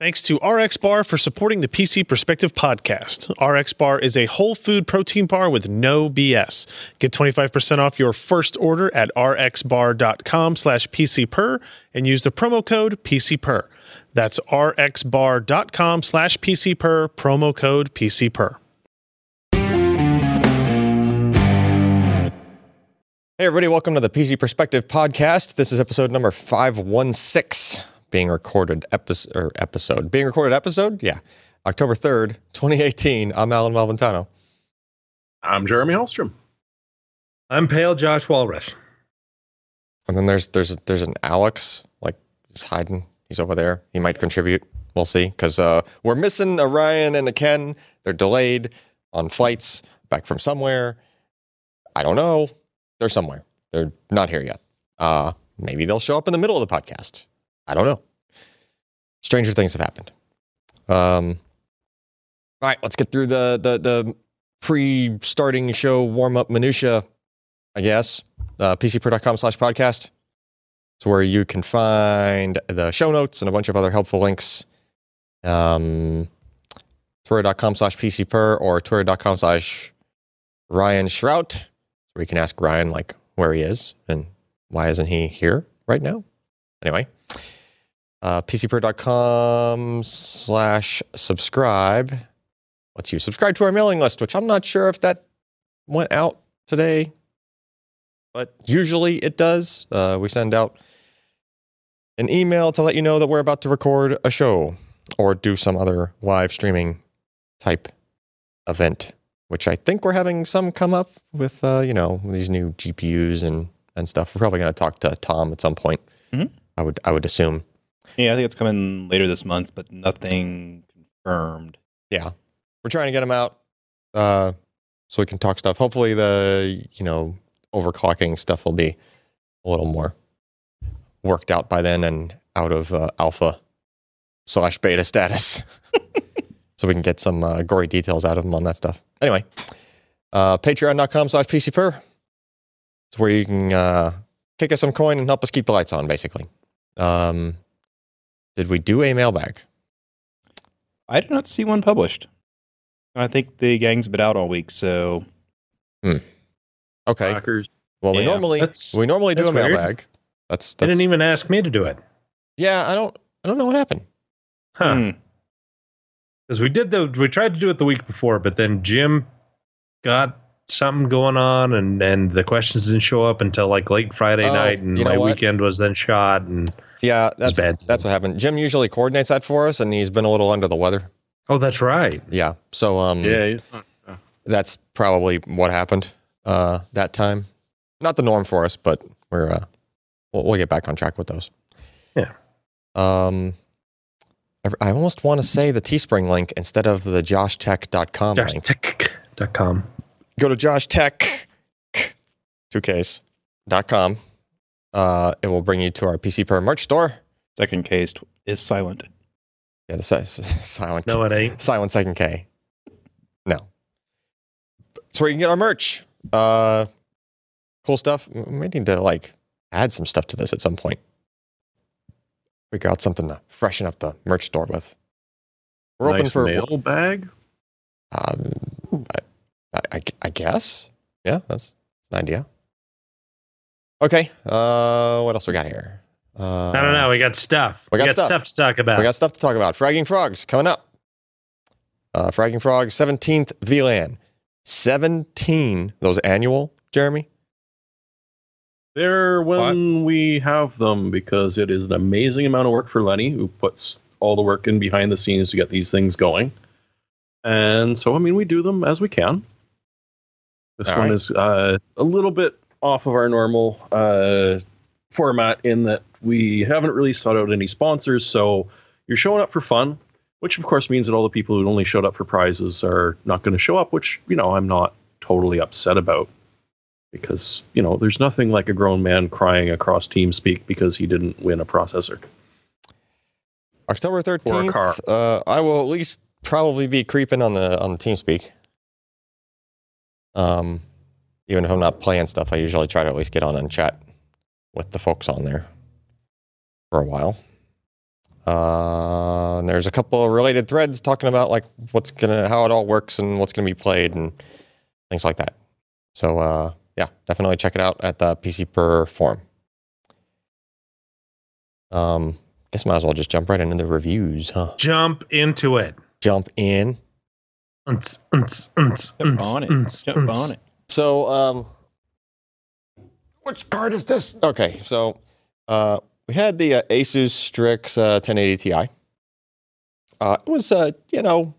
Thanks to RX Bar for supporting the PC Perspective podcast. RX Bar is a whole food protein bar with no BS. Get 25% off your first order at rxbar.com slash pcper and use the promo code PCPer. That's rxbar.com slash PCPer, promo code PCPer. Hey, everybody, welcome to the PC Perspective podcast. This is episode number 516 being recorded episode or episode. Being recorded episode? Yeah. October 3rd 2018 i'm allyn malventano. I'm jeremy hellstrom i'm pale josh walrath. And then there's there's there's an alex like he's hiding. He's over there. He might contribute. We'll see. Because uh, we're missing a ryan and a ken. They're delayed on flights back from somewhere. I don't know. They're somewhere. They're not here yet. Uh, maybe they'll show up in the middle of the podcast. I don't know. Stranger things have happened. Um, all right, let's get through the the the pre-starting show warm-up minutia, I guess. Uh, PCPer.com slash podcast. It's where you can find the show notes and a bunch of other helpful links. Um, Twitter.com slash PCPer or Twitter.com slash Ryan Shrout, where you can ask Ryan like where he is and why isn't he here right now. Anyway, uh, pcper.com slash subscribe lets you subscribe to our mailing list, which I'm not sure if that went out today, but usually it does. Uh, we send out an email to let you know that we're about to record a show or do some other live streaming type event, which I think we're having some come up with, uh, you know, these new GPUs and, and stuff. We're probably going to talk to Tom at some point. Mm-hmm. I would I would assume. Yeah, I think it's coming later this month, but nothing confirmed. Yeah, we're trying to get them out uh, so we can talk stuff. Hopefully, the you know overclocking stuff will be a little more worked out by then and out of uh, alpha slash beta status, so we can get some uh, gory details out of them on that stuff. Anyway, uh, Patreon.com slash PCPer. It's where you can uh, kick us some coin and help us keep the lights on, basically. Um, did we do a mailbag? I did not see one published. I think the gang's been out all week, so. Hmm. Okay. Hackers. Well, we yeah. normally that's, we normally do a mailbag. That's, that's they didn't even ask me to do it. Yeah, I don't I don't know what happened. Huh. Because hmm. we did the we tried to do it the week before, but then Jim got something going on and and the questions didn't show up until like late Friday oh, night and my weekend was then shot and yeah that's bad. that's what happened. Jim usually coordinates that for us and he's been a little under the weather. Oh, that's right. Yeah. So um yeah, that's probably what happened uh that time. Not the norm for us, but we're uh we'll, we'll get back on track with those. Yeah. Um I, I almost want to say the Teespring link instead of the joshtekk.com link. Joshtekk.com go to joshtekk, two Ks, dot com. Uh, it will bring you to our PC Per merch store. Second case is silent. Yeah, the silent. No, it ain't. Silent second K. No. It's where you can get our merch. Uh, cool stuff. We may need to like add some stuff to this at some point. Figure out something to freshen up the merch store with. We're nice open for mail bag. Um, I, I, I, guess. Yeah, that's an idea. Okay. Uh, what else we got here? Uh, I don't know. We got stuff. We got, we got stuff. stuff. to talk about. We got stuff to talk about. Fragging Frogs coming up. Uh, Fragging Frogs 17th VLAN. 17 those annual, Jeremy? They're when what? we have them because it is an amazing amount of work for Lenny, who puts all the work in behind the scenes to get these things going. And so, I mean, we do them as we can. This All one right. is uh, a little bit off of our normal uh, format in that we haven't really sought out any sponsors. So you're showing up for fun, which of course means that all the people who only showed up for prizes are not going to show up, which, you know, I'm not totally upset about. Because, you know, there's nothing like a grown man crying across TeamSpeak because he didn't win a processor. October 13th, uh, I will at least probably be creeping on the on the TeamSpeak. Um, even if I'm not playing stuff, I usually try to at least get on and chat with the folks on there for a while. Uh, and there's a couple of related threads talking about like what's gonna how it all works and what's gonna be played and things like that. So uh, yeah, definitely check it out at the PC Per forum. Um, guess might as well just jump right into the reviews, huh? Jump into it. Jump in. Unts, unts, unts, Jump unts, on it. unts, Jump unts. on it. So, um, which card is this? Okay, so uh, we had the uh, Asus Strix uh, 1080 Ti. Uh, it was, uh, you know,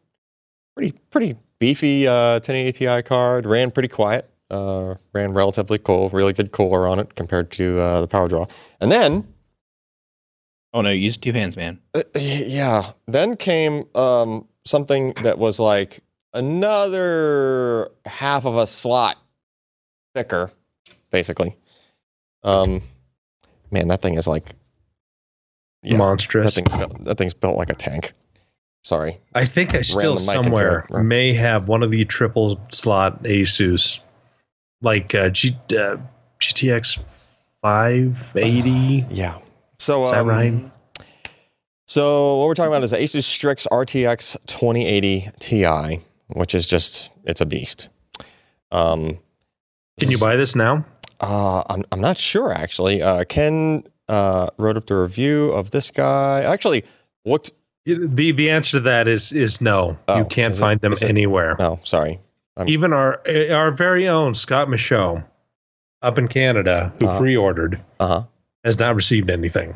pretty pretty beefy uh, 1080 Ti card. Ran pretty quiet. Uh, ran relatively cool. Really good cooler on it compared to uh, the Power Draw. And then Oh no, use two hands, man. uh, yeah. Then came um, something that was like another half of a slot thicker, basically. Um, man, that thing is like yeah, that, Monstrous. thing, that thing's built like a tank. Sorry. I think I still mic into somewhere right. may have one of the triple slot Asus, like uh, G, uh, GTX 580. Yeah. So Is that um, right? So what we're talking about is the Asus Strix RTX 2080 Ti, which is just it's a beast. Um, Can you buy this now? Uh, I'm I'm not sure actually. Uh, Ken uh, wrote up the review of this guy. Actually looked. The the answer to that is is no. Oh, you can't is it- find them is it- anywhere. No, sorry. Um, Even our our very own Scott Michaud up in Canada, who Uh-huh. pre-ordered, Uh huh. has not received anything.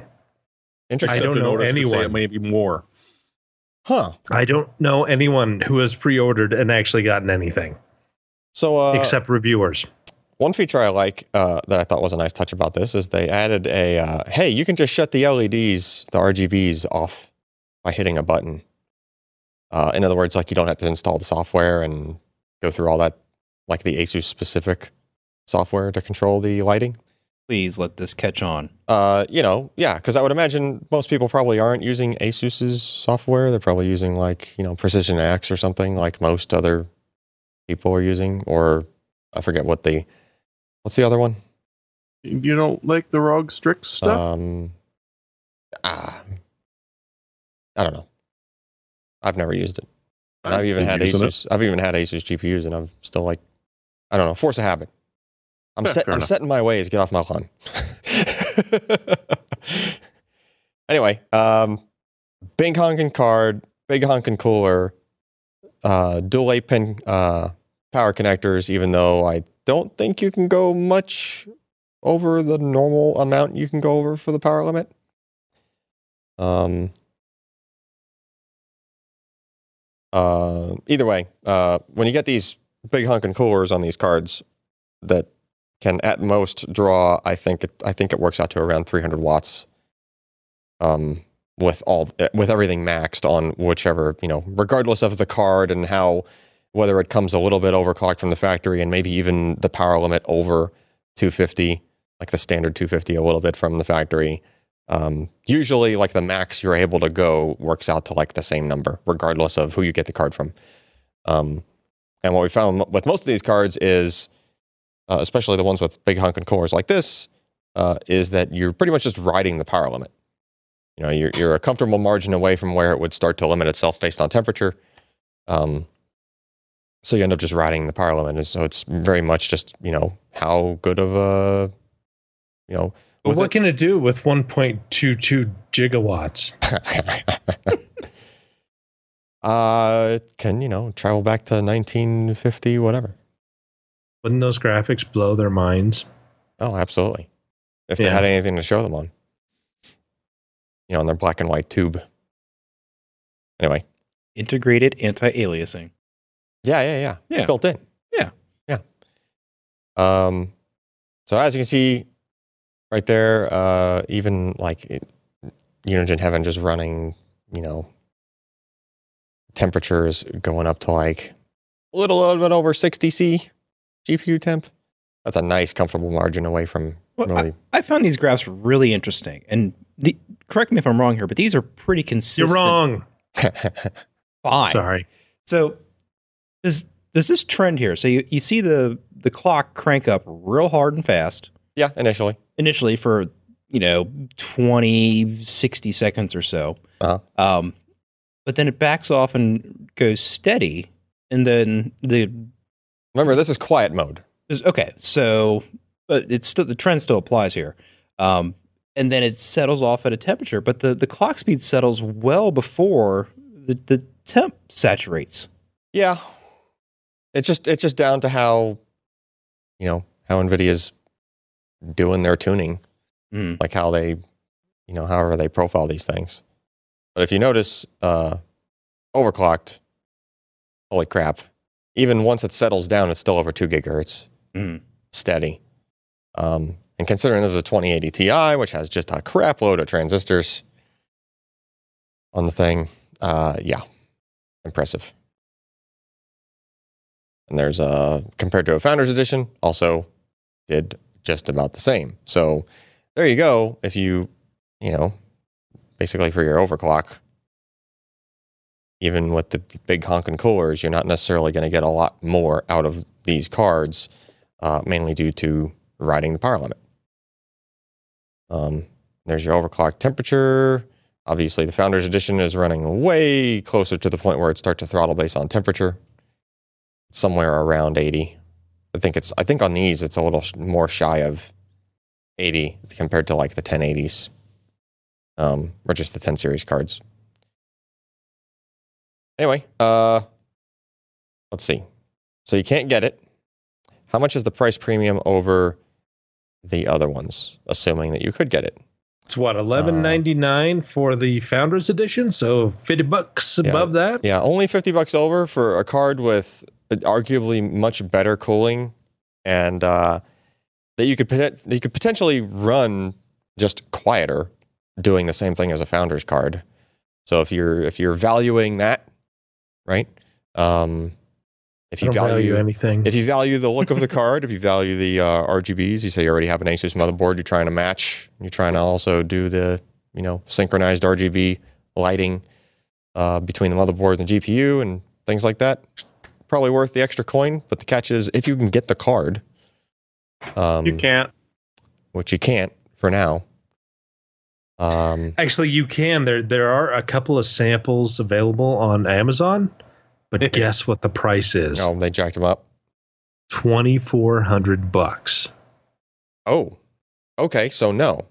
Interesting. I don't know notice to say anyone. It may be more. Huh. I don't know anyone who has pre-ordered and actually gotten anything So uh, except reviewers. one feature I like uh, that I thought was a nice touch about this is they added a uh, hey, you can just shut the LEDs, the RGBs off by hitting a button. Uh, in other words, like you don't have to install the software and go through all that, like the Asus specific software to control the lighting. Please let this catch on. Uh, you know, yeah, because I would imagine most people probably aren't using Asus's software. They're probably using like you know Precision X or something like most other people are using, or I forget what the what's the other one. You don't like the ROG Strix stuff? Um, ah, I don't know. I've never used it, and I've even had using it. Asus. I've even had Asus GPUs, and I'm still like, I don't know, force of habit. I'm Yeah, set. I'm enough. set my ways. Get off my lawn. anyway, um, big honking card, big honking cooler, uh, dual eight pin uh, power connectors. Even though I don't think you can go much over the normal amount you can go over for the power limit. Um. Uh, either way, uh, when you get these big honking coolers on these cards that can at most draw, I think it, I think it works out to around 300 watts. Um, with all with everything maxed on whichever you know, regardless of the card and how whether it comes a little bit overclocked from the factory and maybe even the power limit over 250, like the standard 250, a little bit from the factory. Um, usually, like the max you're able to go works out to like the same number, regardless of who you get the card from. Um, and what we found with most of these cards is, uh, especially the ones with big honking cores like this, uh, is that you're pretty much just riding the power limit. You know, you're, you're a comfortable margin away from where it would start to limit itself based on temperature. Um, so you end up just riding the power limit. And so it's very much just, you know, how good of a, you know, But what it- can it do with 1.22 gigawatts? uh, it can, you know, travel back to 1950, whatever. Wouldn't those graphics blow their minds? Oh, absolutely. If they Yeah. had anything to show them on, you know, on their black and white tube. Anyway, Integrated anti-aliasing. yeah, yeah, yeah. It's built in. Yeah. Yeah. Um, so as you can see right there, uh, even like it, Unigine Heaven just running, you know, temperatures going up to like a little, little bit over 60 C GPU temp. That's a nice, comfortable margin away from Well, really. I, I found these graphs really interesting, and the, correct me if I'm wrong here, but these are pretty consistent. You're wrong. Fine. Sorry. So does does this trend here? So you, you see the the clock crank up real hard and fast yeah, initially. initially for you know 20 60 seconds or so Uh-huh. um but then it backs off and goes steady, and then the Remember, this is quiet mode. is- okay. So, but it's still the trend still applies here, um, and then it settles off at a temperature, but the the clock speed settles well before the the temp saturates. Yeah. It's just it's just down to how you know, how Nvidia's doing their tuning, Mm. like how they you know, however they profile these things. But if you notice uh overclocked, holy crap. Even once it settles down, it's still over two gigahertz. Mm. Steady. Um and considering this is a 2080 Ti, which has just a crap load of transistors on the thing, uh yeah. Impressive. And there's a compared to a founders edition, also did just about the same. So there you go. If you, you know, basically for your overclock, even with the big honking coolers, you're not necessarily going to get a lot more out of these cards, uh, mainly due to riding the power limit. Um, there's your overclock temperature. Obviously, the Founders Edition is running way closer to the point where it starts to throttle based on temperature. Somewhere around 80. I think it's. I think on these it's a little more shy of 80 compared to like the 1080s, um, or just the 10 series cards. Anyway, uh, let's see. So you can't get it. How much is the price premium over the other ones? Assuming that you could get it. It's what eleven ninety nine for the Founders Edition, so fifty bucks Yeah. above that. Yeah, only 50 bucks over for a card with arguably much better cooling and uh, that you could that you could potentially run just quieter doing the same thing as a founder's card. So if you're if you're valuing that, right? Um, if I you don't value value anything. if you value the look of the card, if you value the uh, RGBs, you say you already have an Asus motherboard, you're trying to match, you're trying to also do the, you know, synchronized RGB lighting uh, between the motherboard and the GPU and things like that. Probably worth the extra coin, but the catch is if you can get the card, um, You can't. which you can't for now. Um, Actually, you can. There there are a couple of samples available on Amazon, but guess what the price is? oh, they jacked them up. Twenty four hundred bucks. Oh, okay. So no,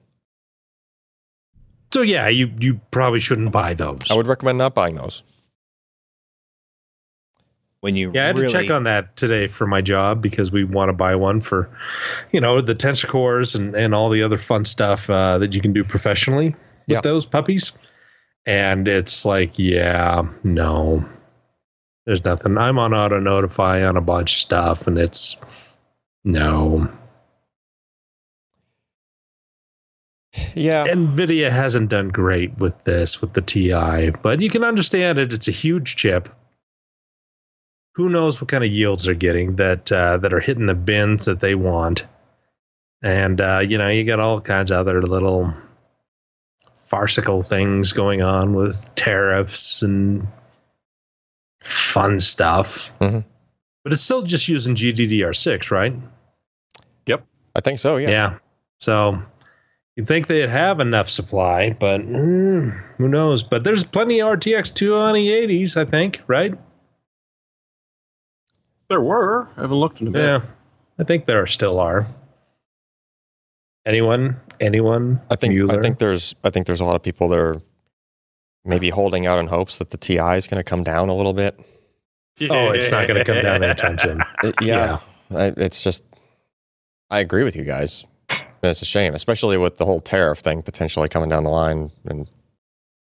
So yeah, you you probably shouldn't buy those. I would recommend not buying those. When you yeah, I had really, to check on that today for my job because we want to buy one for, you know, the tensor cores and, and all the other fun stuff uh, that you can do professionally with Yeah. those puppies. And it's like, yeah, no, there's nothing. I'm on auto notify on a bunch of stuff, and it's no. Yeah, Nvidia hasn't done great with this with the TI, but you can understand it. It's a huge chip. Who knows what kind of yields they're getting that uh, that are hitting the bins that they want, and uh, you know you got all kinds of other little farcical things going on with tariffs and fun stuff. Mhm. But it's still just using GDDR6, right? Yep, I think so. Yeah. Yeah. So you'd think they'd have enough supply, but mm, who knows? But there's plenty of RTX 280s, I think, right? There were. I haven't looked in a bit. Yeah. I think there still are. Anyone? Anyone? I think I think there's I think there's a lot of people that are maybe holding out in hopes that the TI is going to come down a little bit. Oh, it's not going to come down anytime soon. It- yeah, I, it's just I agree with you guys. And It's a shame, especially with the whole tariff thing potentially coming down the line, and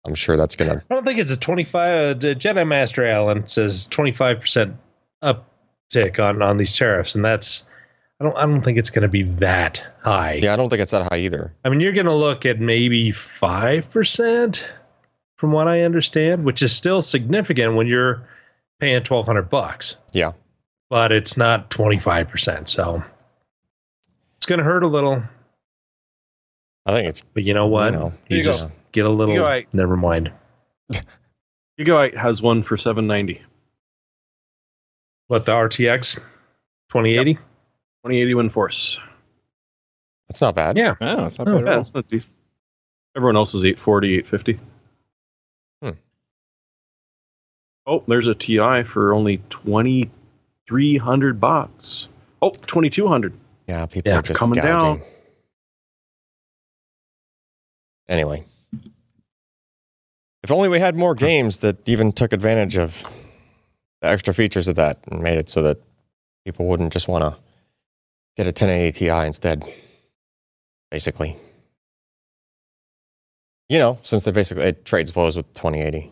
I'm sure that's going to. I don't think it's a 25. Uh, Jedi Master Allyn says 25% uptick on on these tariffs, and that's. I don't. I don't think it's going to be that high. Yeah, I don't think it's that high either. I mean, you're going to look at maybe 5% from what I understand, which is still significant when you're paying 1200 bucks. Yeah. But it's not 25%. So it's going to hurt a little. I think it's But you know what? You know, you you go. just get a little. You go, I- never mind. Gigabyte has one for 790. What, the RTX 2080? 2080 WindForce. That's not bad. Yeah. Oh, it's not Oh, bad at Yeah, all. it's not decent. Everyone else is 840, 850. Hmm. Oh, there's a TI for only 2300 bucks. Oh, 2200. Yeah, people Yeah, are just coming gouging. down. Anyway, if only we had more games that even took advantage of the extra features of that and made it so that people wouldn't just want to get a 1080 Ti instead. Basically, you know, since they basically it trades blows with 2080.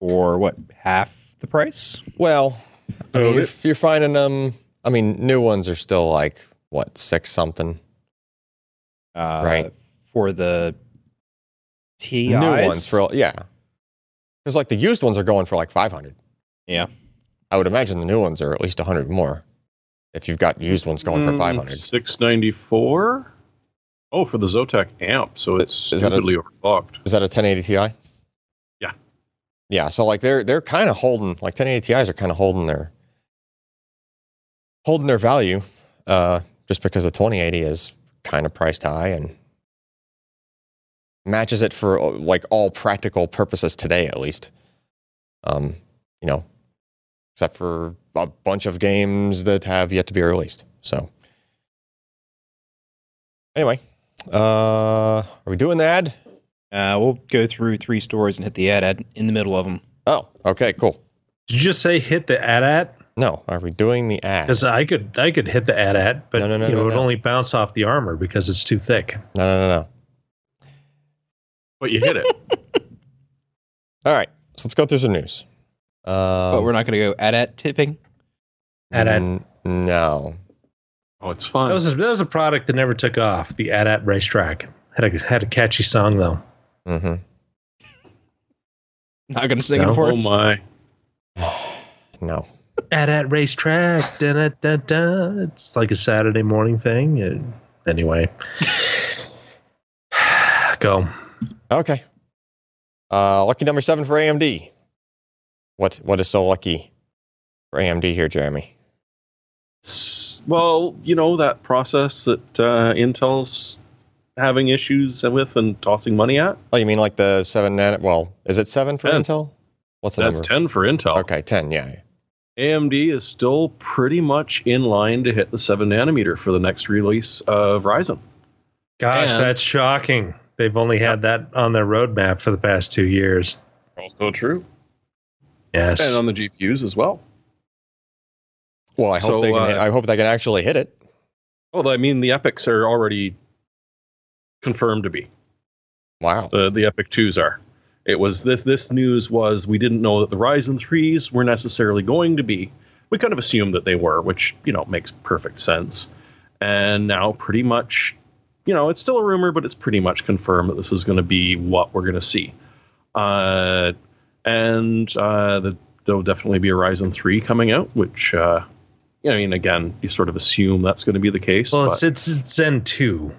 or what half the price? Well, I mean, it- if you're finding them, I mean, new ones are still like what six something. Uh, Right. For the TIs. New ones for yeah, because like the used ones are going for like 500. Yeah. I would imagine the new ones are at least 100 more. If you've got used ones going for Mm, 500. 694. Oh, for the Zotac amp, so it's Is that a- stupidly overclocked. Is that a 1080 Ti? Yeah. Yeah. So like they're they're kind of holding like 1080 Ti's are kind of holding their holding their value, uh, just because the 2080 is kind of priced high and matches it for like all practical purposes today at least. Um, you know, except for a bunch of games that have yet to be released. So anyway, uh, are we doing the ad? Uh, we'll go through three stories and hit the ad ad in the middle of them. Oh, okay, cool. Did you just say hit the ad ad? No, are we doing the ad? Because I could I could hit the ad ad, but No, no, no, you know, no, it would no. only bounce off the armor because it's too thick. No, no, no, no. But you hit it. All right, so let's go through some news. Um, but we're not going to go ad at tipping. Ad at. n- no. oh, it's fun. That was a, that was a product that never took off. The ad at racetrack had a had a catchy song though. Mm-hmm. Not going to sing No. it for oh us. Oh my. No. Ad at racetrack. Da, da, da, da. It's like a Saturday morning thing. Uh, anyway, go. Okay. Uh, lucky number seven for AMD. What what is so lucky for AMD here, Jeremy? Well, you know that process that uh, Intel's having issues with and tossing money at. Oh, you mean like the seven nan? Well, is it seven for Ten. Intel? What's the That's number? ten for Intel. Okay, ten. Yeah. AMD is still pretty much in line to hit the seven nanometer for the next release of Ryzen. Gosh, And- that's shocking. They've only had that on their roadmap for the past two years. Also true, Yes. and on the GPUs as well. Well, I hope So, they can. uh, I hope they can actually hit it. Well, I mean, the Epycs are already confirmed to be. Wow. The the Epyc twos are. It was this this news was we didn't know that the Ryzen threes were necessarily going to be. We kind of assumed that they were, which you know makes perfect sense. And now, pretty much, you know, it's still a rumor, but it's pretty much confirmed that this is going to be what we're going to see. Uh, and uh, the, there'll definitely be a Ryzen three coming out, which. Uh, I mean, again, you sort of assume that's going to be the case. well, but- it's, it's it's Zen two,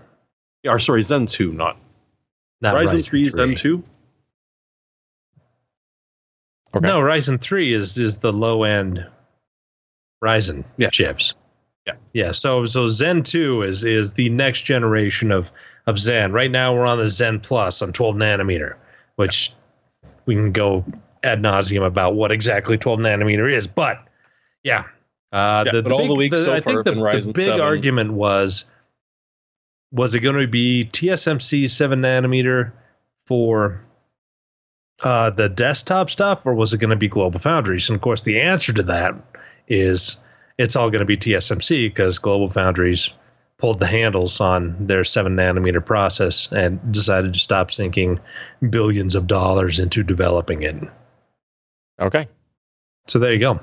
or sorry, Zen 2, not, not Ryzen, Ryzen 3, Zen 2. Okay. No, Ryzen three is is the low end Ryzen Yes. chips. Yeah. Yeah. So so Zen two is is the next generation of of Zen. Right now we're on the Zen Plus on 12 nanometer, which we can go ad nauseum about what exactly 12 nanometer is. But yeah. Uh, Yeah, but all the leaks so I think the, the big 7. argument was was it going to be TSMC 7 nanometer for uh, the desktop stuff, or was it going to be Global Foundries? And of course, the answer to that is it's all going to be TSMC because Global Foundries pulled the handles on their seven nanometer process and decided to stop sinking billions of dollars into developing it. Okay. So there you go.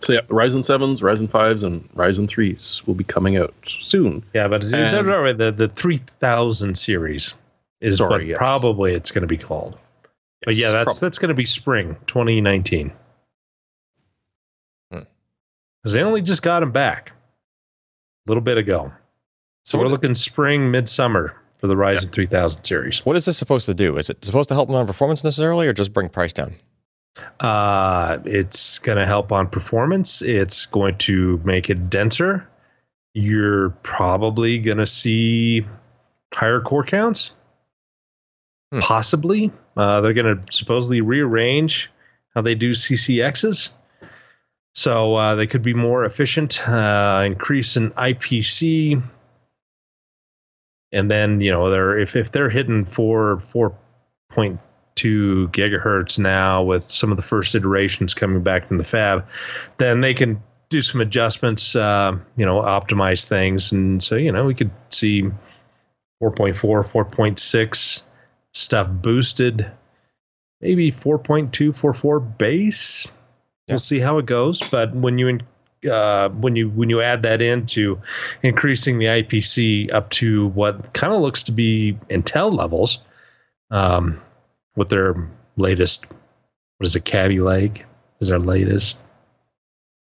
So, yeah, Ryzen 7s, Ryzen 5s, and Ryzen 3s will be coming out soon. Yeah, but And- they're. The the three thousand series is Sorry, what yes. probably it's going to be called. But yeah, that's prob- that's going to be spring 2019. Because they only just got them back a little bit ago. So we're looking spring, midsummer for the Ryzen 3000 series. What is this supposed to do? Is it supposed to help them on performance necessarily, or just bring price down? Uh, it's going to help on performance. It's going to make it denser. You're probably going to see higher core counts. Hmm. Possibly, uh, they're going to supposedly rearrange how they do CCXs, so uh, they could be more efficient, uh, increase in IPC, and then you know they're if if they're hitting four four point two gigahertz now with some of the first iterations coming back from the fab, then they can do some adjustments, uh, you know, optimize things, and so you know we could see 4.4, 4.6 stuff boosted, maybe 4.244 base. Yeah. We'll see how it goes, but when you uh, when you when you add that into increasing the IPC up to what kind of looks to be Intel levels, um, with their latest what is it, Kaby Lake is their latest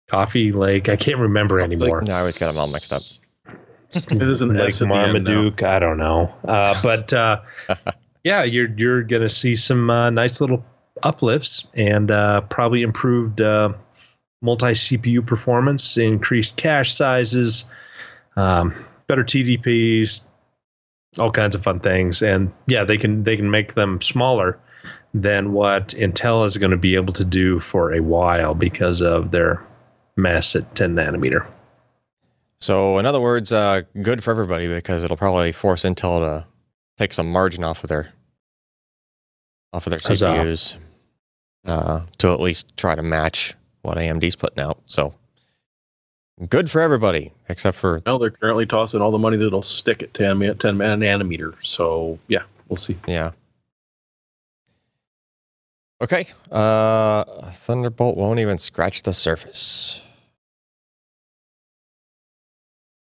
Coffee Lake. I can't remember anymore. No, I always get them all mixed up. It is an like S at the end now. Marmaduke. I don't know, uh, but uh, yeah, you're you're gonna see some uh, nice little uplifts and uh, probably improved uh, multi CPU performance, increased cache sizes, um, better TDPs, all kinds of fun things. And yeah, they can they can make them smaller than what Intel is going to be able to do for a while because of their mess at 10 nanometer. So, in other words, uh, good for everybody because it'll probably force Intel to take some margin off of their off of their Huzzah. CPUs uh, to at least try to match what AMD's putting out. So, good for everybody except for Well, they're currently tossing all the money that'll stick at 10, 10 nanometer. So, yeah, we'll see. yeah. Okay, uh, Thunderbolt won't even scratch the surface.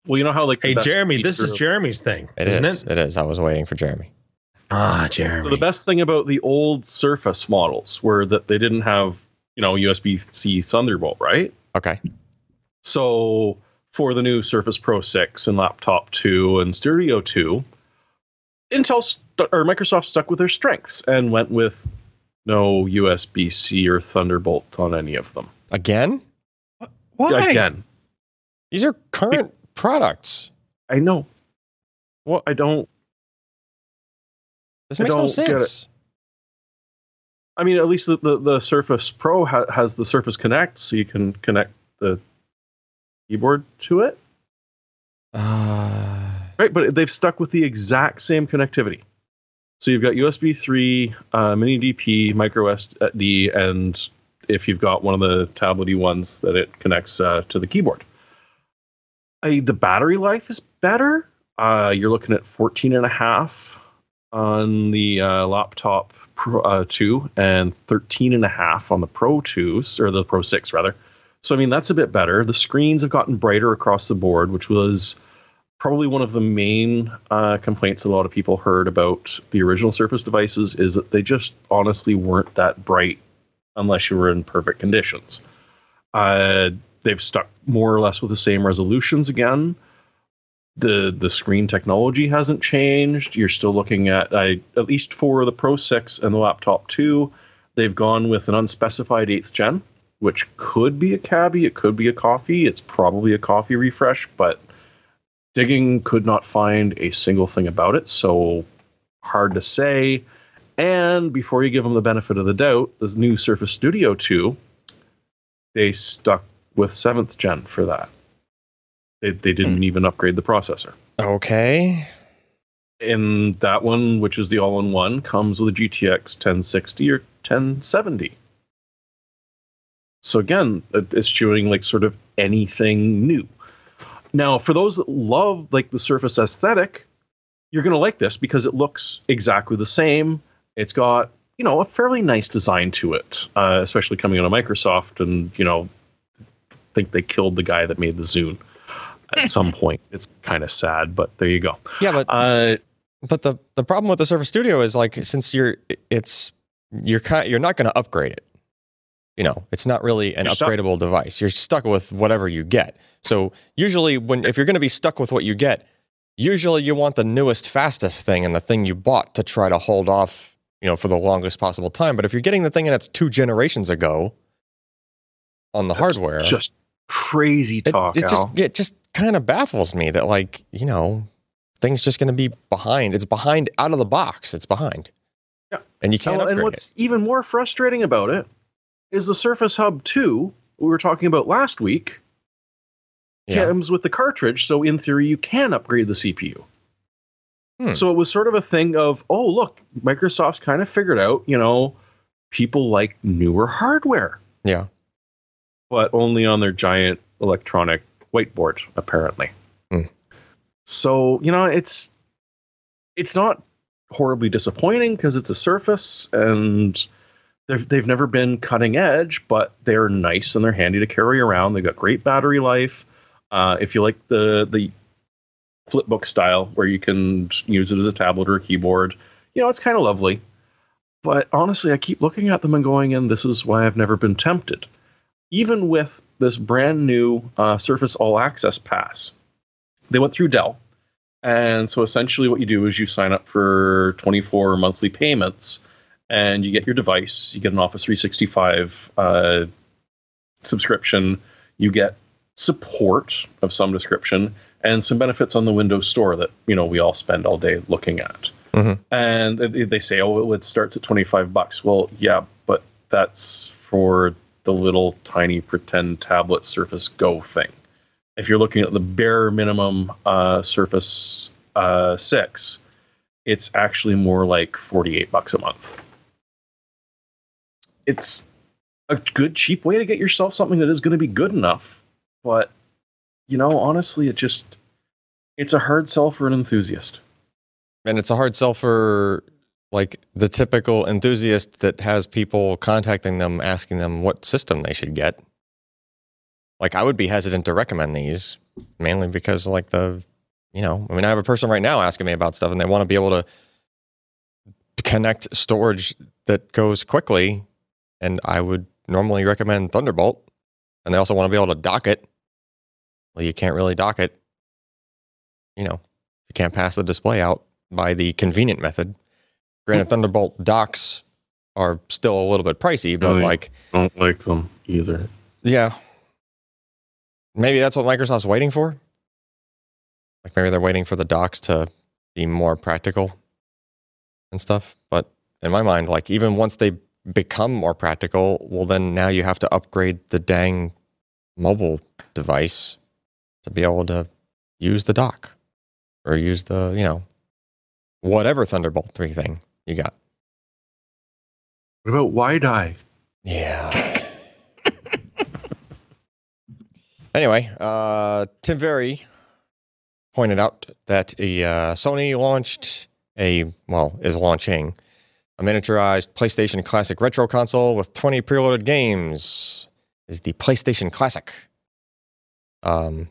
Well, you know how like Hey, Jeremy, this is Jeremy's thing, It isn't is. it? It is. I was waiting for Jeremy. Ah, Jeremy. So the best thing about the old Surface models were that they didn't have, you know, USB-C Thunderbolt, right? Okay. So for the new Surface Pro 6 and Laptop 2 and Studio 2, Intel stu- or Microsoft stuck with their strengths and went with no USB-C or Thunderbolt on any of them. Again, Why? Again, these are current products. I know. Well, I don't. This I makes no don't get it. sense. I mean, at least the, the, the Surface Pro ha- has the Surface Connect, so you can connect the keyboard to it. Uh, Right, but they've stuck with the exact same connectivity. So you've got USB 3, uh, mini DP, micro SD, and if you've got one of the tablety ones, that it connects uh, to the keyboard. I, the battery life is better. Uh, you're looking at 14 and a half on the uh, laptop Pro, uh, 2 and 13 and a half on the Pro 2, or the Pro 6 rather. So I mean that's a bit better. The screens have gotten brighter across the board, which was probably one of the main uh, complaints a lot of people heard about the original Surface devices is that they just honestly weren't that bright unless you were in perfect conditions. Uh, they've stuck more or less with the same resolutions again. The the screen technology hasn't changed. You're still looking at I at least for the Pro 6 and the laptop 2, they've gone with an unspecified 8th gen, which could be a Kaby, it could be a coffee, it's probably a coffee refresh, but digging could not find a single thing about it, so hard to say. And before you give them the benefit of the doubt, the new Surface Studio 2, they stuck with 7th gen for that. They, they didn't even upgrade the processor. okay. And that one, which is the all in one, comes with a GTX 1060 or 1070. So again, it's chewing like sort of anything new. Now, for those that love like the Surface aesthetic, you're going to like this because it looks exactly the same. It's got you know a fairly nice design to it, uh, especially coming out of Microsoft, and you know I think they killed the guy that made the Zune at some point. It's kind of sad, but there you go. Yeah, but Uh, but the the problem with the Surface Studio is like since you're it's you're kind you're not going to upgrade it. You know, it's not really an You're stuck. upgradable device. You're stuck with whatever you get. So usually, when if you're going to be stuck with what you get, usually you want the newest, fastest thing and the thing you bought to try to hold off. You know, for the longest possible time. But if you're getting the thing and it's two generations ago on the That's hardware, just crazy it, talk. it just it just kind of baffles me that like you know things just going to be behind it's behind out of the box it's behind Yeah. And you can't upgrade and it. what's even more frustrating about it is the Surface Hub 2 we were talking about last week Yeah. comes with the cartridge, so in theory you can upgrade the CPU. Hmm. So it was sort of a thing of, oh look, Microsoft's kind of figured out, you know, people like newer hardware, Yeah. But only on their giant electronic whiteboard, apparently. Hmm. So, you know, it's it's not horribly disappointing because it's a Surface and they've they've never been cutting edge, but they're nice and they're handy to carry around. They've got great battery life. Uh, if you like the the flipbook style where you can use it as a tablet or a keyboard, you know it's kind of lovely. But honestly, I keep looking at them and going, and this is why I've never been tempted. Even with this brand new uh, Surface All Access Pass, they went through Dell, and so essentially what you do is you sign up for 24 monthly payments, and you get your device, you get an Office 365 uh, subscription, you get support of some description, and some benefits on the Windows Store that you know we all spend all day looking at. Mhm. And they they say, oh, it starts at 25 bucks. Well, yeah, but that's for the little tiny pretend tablet Surface Go thing. If you're looking at the bare minimum uh, Surface uh, 6, it's actually more like 48 bucks a month. It's a good, cheap way to get yourself something that is going to be good enough. But, you know, honestly, it just, it's a hard sell for an enthusiast. And it's a hard sell for like the typical enthusiast that has people contacting them asking them what system they should get. Like I would be hesitant to recommend these mainly because like the you know, I mean I have a person right now asking me about stuff and they want to be able to connect storage that goes quickly and I would normally recommend Thunderbolt and they also want to be able to dock it. Well, you can't really dock it. You know, you can't pass the display out by the convenient method. Granted, Thunderbolt docks are still a little bit pricey, but oh, Really? like, Don't like them either. yeah, maybe that's what Microsoft's waiting for. Like maybe they're waiting for the docks to be more practical and stuff. But in my mind, like even once they become more practical, well, then now you have to upgrade the dang mobile device to be able to use the dock or use the you know whatever Thunderbolt three thing you got. What about wide eye? Yeah. anyway, uh, Tim Verry pointed out that a, uh, Sony launched a, well, is launching a miniaturized PlayStation Classic retro console with 20 preloaded games. Is the PlayStation Classic um,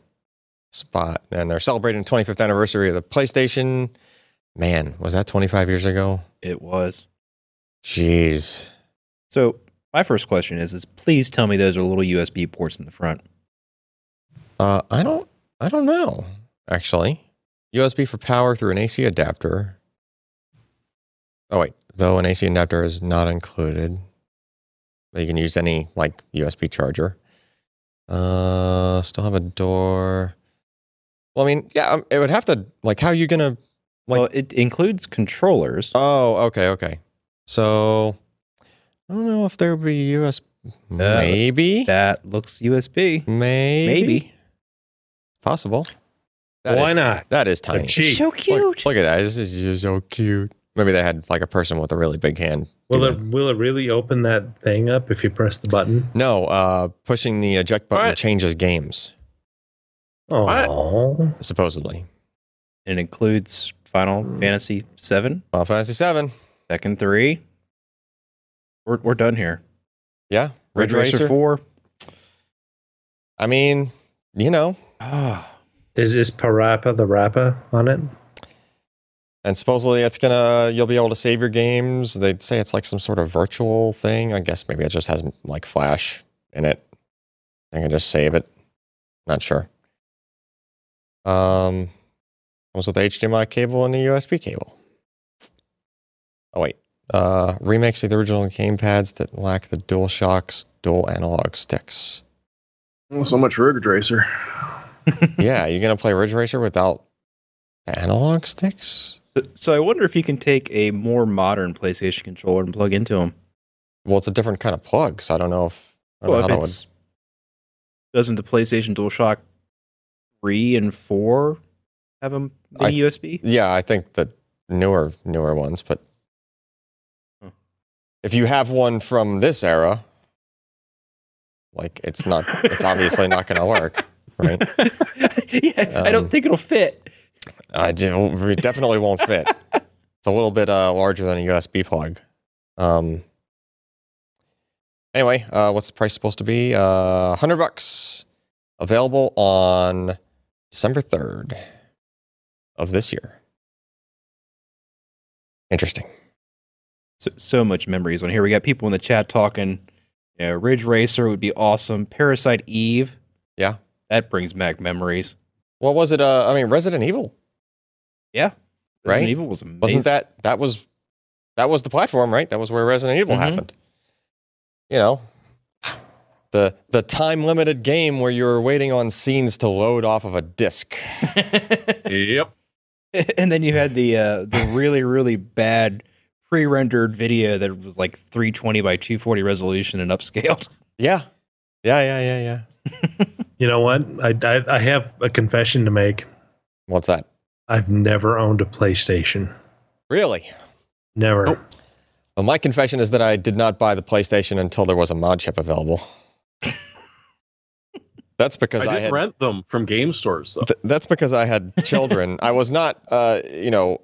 spot. And they're celebrating the 25th anniversary of the PlayStation. Man, was that 25 years ago? It was. Jeez. So my first question is: Is please tell me those are little USB ports in the front? Uh, I don't, I don't know. Actually, USB for power through an AC adapter. Oh wait, though an AC adapter is not included, but you can use any like USB charger. Uh, still have a door. Well, I mean, yeah, um, it would have to like. How are you gonna? Like- well, it includes controllers. Oh, okay, okay. So I don't know if there would be USB. Maybe, that looks USB. maybe, Maybe. possible. That Why is- not? That is tiny. cheap. So cute. look at that. This is just so cute. Maybe they had like a person with a really big hand. Will it that. will it really open that thing up if you press the button? No, uh, pushing the eject button What? changes games, Oh, supposedly. It includes Final Fantasy Seven. Final Fantasy Seven. Tekken 3. We're, we're done here. Yeah. Ridge Ridge Racer, Racer. 4. I mean, you know, Ah, is is PaRappa the Rapper on it? and supposedly it's gonna you'll be able to save your games. They'd say it's like some sort of virtual thing. I guess maybe it just has like Flash in it. I can just save it. Not sure. Um, comes with HDMI cable and a USB cable. Oh wait, uh, remakes of the original gamepads that lack the DualShock's dual analog sticks. Well, so much for Ridge Racer. yeah, you're gonna play Ridge Racer without analog sticks? So, so I wonder if you can take a more modern PlayStation controller and plug into them. Well, it's a different kind of plug, so I don't know if. I don't Well, know if how that it's doesn't the PlayStation DualShock three and four have a I- mini USB? yeah, I think the newer newer ones, but Huh. if you have one from this era, like it's not, it's obviously not going to work, right? yeah, I don't Um, think it'll fit. I do, it definitely won't fit. It's a little bit uh, larger than a USB plug. Um. Anyway, uh, what's the price supposed to be? Uh, hundred bucks. Available on December third of this year. Interesting. So, so much memories on here. We got people in the chat talking. You know, Ridge Racer would be awesome. Parasite Eve. Yeah. that brings back memories. What was it? Uh, I mean, Resident Evil Yeah, Right? Resident Evil was amazing. wasn't that? That was that was the platform, right? That was where Resident Evil Mhm. happened. You know, the the time limited game where you were waiting on scenes to load off of a disc. Yep. and then you had the uh, the really really bad pre-rendered video that was like 320 by 240 resolution and upscaled. Yeah, yeah, yeah, yeah, yeah. You know what? I, I I have a confession to make. What's that? I've never owned a PlayStation. Really? Never. Nope. Well, my confession is that I did not buy the PlayStation until there was a mod chip available. That's because I I, had rent them from game stores though. Th- that's because I had children. I was not, uh, you know,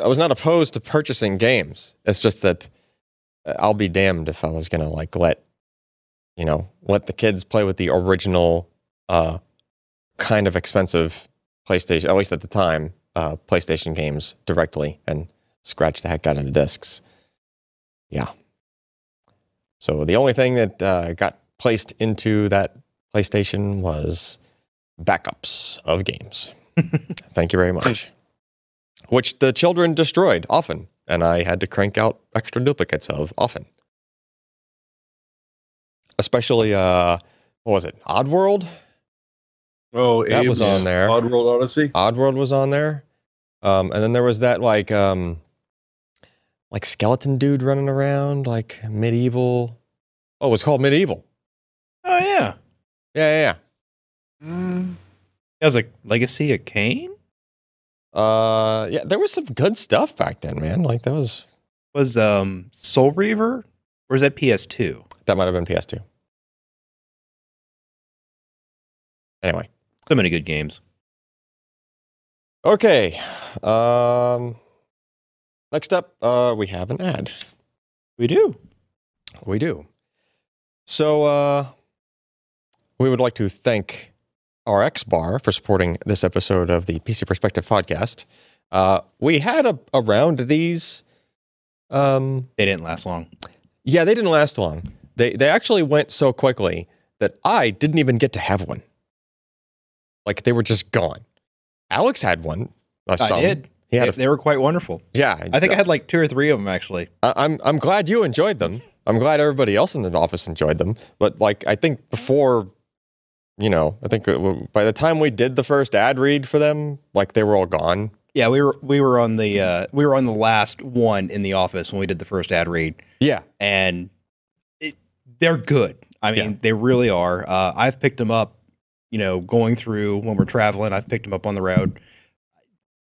I was not opposed to purchasing games. It's just that uh, I'll be damned if I was gonna like let, you know, let the kids play with the original, uh, kind of expensive PlayStation, at least at the time, uh, PlayStation games directly and scratch the heck out of the discs. Yeah. So the only thing that uh, got placed into that PlayStation was backups of games. Thank you very much. Which the children destroyed often, and I had to crank out extra duplicates of often. Especially, uh, what was it? Oddworld? Oh, That was on there. Oddworld Oddysee. Oddworld was on there. Um, and then there was that like um, like skeleton dude running around, like medieval. Oh, it's called MediEvil. Oh yeah, Yeah, yeah, yeah. that was like Legacy of Kain. Uh, yeah, there was some good stuff back then, man. Like that was Was um Soul Reaver or was that PS2? that might have been PS2. Anyway, So many good games. okay. Um, next up, uh, we have an ad. We do. We do. So, uh, we would like to thank RX Bar for supporting this episode of the PC Perspective podcast. Uh, we had a, a round these. Um, They didn't last long. yeah, they didn't last long. They they actually went so quickly that I didn't even get to have one. Like they were just gone. Alex had one. Uh, I some. did. He had they, a, they were quite wonderful. yeah. I think I had like two or three of them actually. I- I'm I'm glad you enjoyed them. I'm glad everybody else in the office enjoyed them. But like I think before, you know, I think uh, by the time we did the first ad read for them, like they were all gone. Yeah, we were we were on the uh, we were on the last one in the office when we did the first ad read, Yeah, and it, they're good. I mean, Yeah. they really are. Uh, I've picked them up, you know, going through when we're traveling. I've picked them up on the road.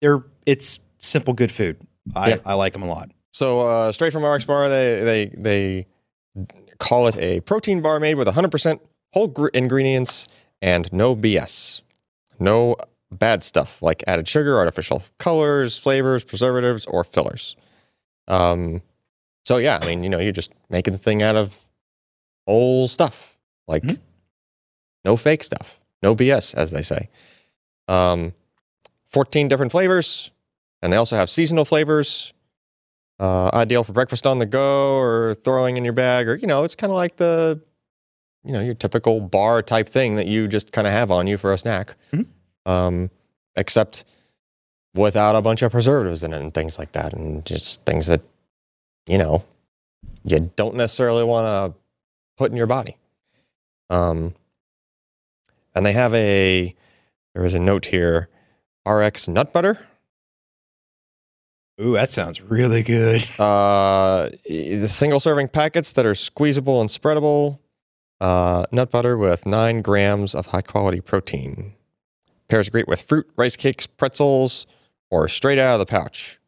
They're it's simple, good food. I, Yeah. I like them a lot. So uh, straight from RX Bar, they they they call it a protein bar made with 100% whole gr- ingredients and no BS, no bad stuff like added sugar, artificial colors, flavors, preservatives, or fillers. Um, so yeah, I mean, you know, you're just making the thing out of whole stuff, like Mhm. no fake stuff, no BS, as they say. Um, 14 different flavors, and they also have seasonal flavors uh, ideal for breakfast on the go or throwing in your bag, or you know, it's kind of like the, you know, your typical bar type thing that you just kind of have on you for a snack, Mhm. um, except without a bunch of preservatives in it and things like that, and just things that, you know, you don't necessarily want to put in your body. Um, and they have a, there is a note here, RX nut butter. Ooh, that sounds really good. Uh, the single serving packets that are squeezable and spreadable. Uh, nut butter with nine grams of high quality protein. Pairs great with fruit, rice cakes, pretzels, or straight out of the pouch.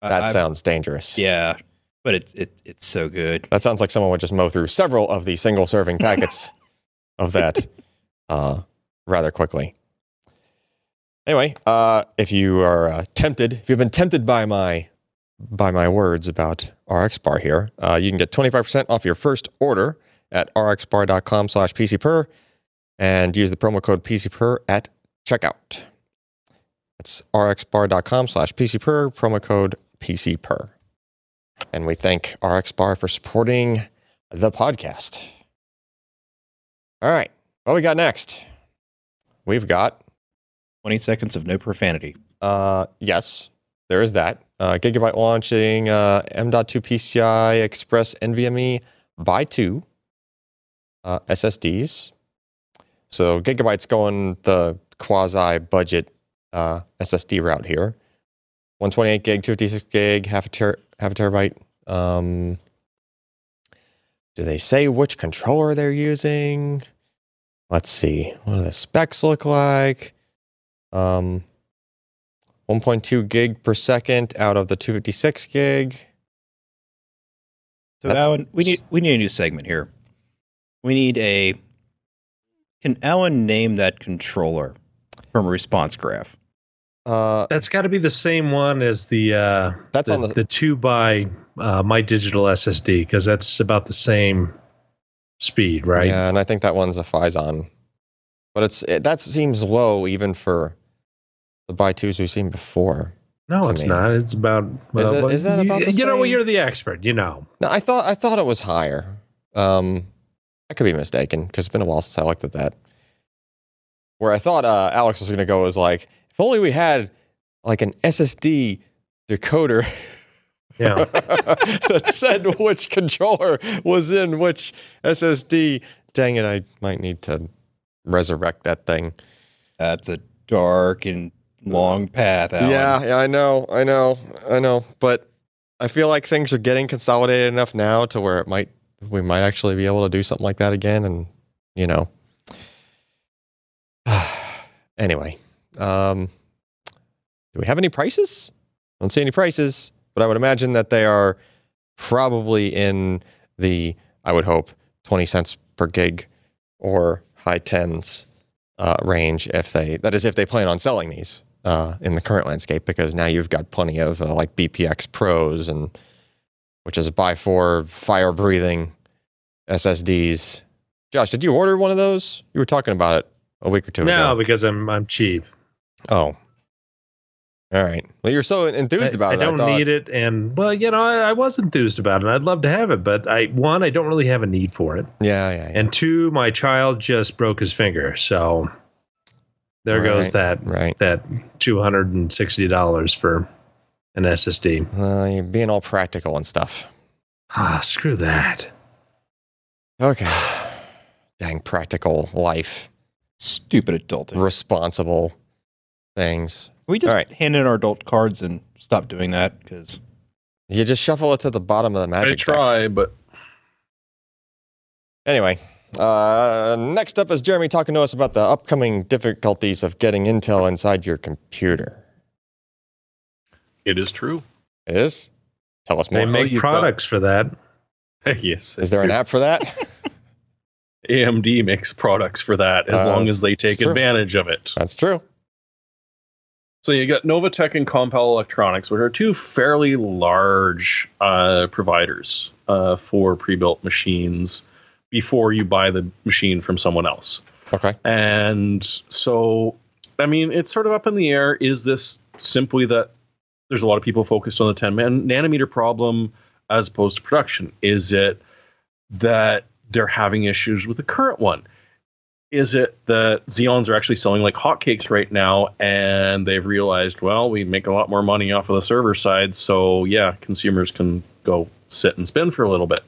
That I- sounds dangerous. Yeah, but it's it, it's so good. That sounds like someone would just mow through several of the single serving packets of that uh, rather quickly. Anyway, uh, if you are uh, tempted, if you've been tempted by my by my words about RX Bar here, uh, you can get 25% off your first order at rxbar.com slash pcper and use the promo code pcper at checkout. That's rxbar.com slash pcper, promo code pcper. And we thank RxBar for supporting the podcast. All right. What we got next? We've got, Twenty seconds of no profanity. uh, yes, there is that. Uh, Gigabyte launching uh, M.2 PCI Express NVMe by two uh, SSDs. So Gigabyte's going the quasi budget uh, SSD route here. 128 gig, 256 gig, half a, ter- half a terabyte. Um, do they say which controller they're using? Let's see. What do the specs look like? Um, 1.2 gig per second out of the 256 gig. So That's- Allyn, we need we need a new segment here. We need a. Can Allyn name that controller from Response Graph? Uh, That's got to be the same one as the uh, That's the, on the- the two by uh, MyDigitalSSD because that's about the same speed, right? Yeah, and I think that one's a Phison. But it's it, that seems low even for the buy twos we've seen before. No, it's me. not. It's about. Is well, is that you, about the You know, well, you're the expert. You know. No, I thought I thought it was higher. Um, I could be mistaken because it's been a while since I looked at that. Where I thought uh, Alex was going to go was like, if only we had like an SSD decoder Yeah. that said which controller was in which SSD. Dang it, I might need to resurrect that thing. That's a dark and long path. Allyn. Yeah, yeah, I know, I know, I know. But I feel like things are getting consolidated enough now to where it might we might actually be able to do something like that again. And you know, anyway, um, do we have any prices? I don't see any prices, but I would imagine that they are probably in the I would hope twenty cents per gig or high tens uh, range if they that is if they plan on selling these uh, in the current landscape because now you've got plenty of uh, like BPX Pros and which is a by four fire breathing SSDs. Josh, did you order one of those? You were talking about it a week or two no, ago. No, because I'm I'm cheap. Oh, all right. Well, you're so enthused I, about it. I don't thought, need it, and well, you know, I, I was enthused about it. I'd love to have it, but I one, I don't really have a need for it, Yeah, yeah, yeah. and two, my child just broke his finger, so there goes Right, that right. that two hundred and sixty dollars for an SSD. Well, you're being all practical and stuff. Ah, screw that. Okay. Dang practical life, Stupid adulting. responsible things. We just All right. hand in our adult cards and stop doing that? Because You just shuffle it to the bottom of the magic I deck. try, but Anyway, uh, next up is Jeremy talking to us about the upcoming difficulties of getting Intel inside your computer. It is true. It is? Tell us more. They more. make you've got- products for that. yes. Is there an app for that? AMD makes products for that as Uh, long as they take advantage of it. That's true. So you got Novatech and Compal Electronics, which are two fairly large uh, providers uh, for pre-built machines before you buy the machine from someone else. Okay. And so, I mean, it's sort of up in the air. Is this simply that there's a lot of people focused on the 10 man nanometer problem as opposed to production? Is it that they're having issues with the current one? Is it that Xeons are actually selling like hotcakes right now and they've realized, well, we make a lot more money off of the server side, so yeah, consumers can go sit and spin for a little bit?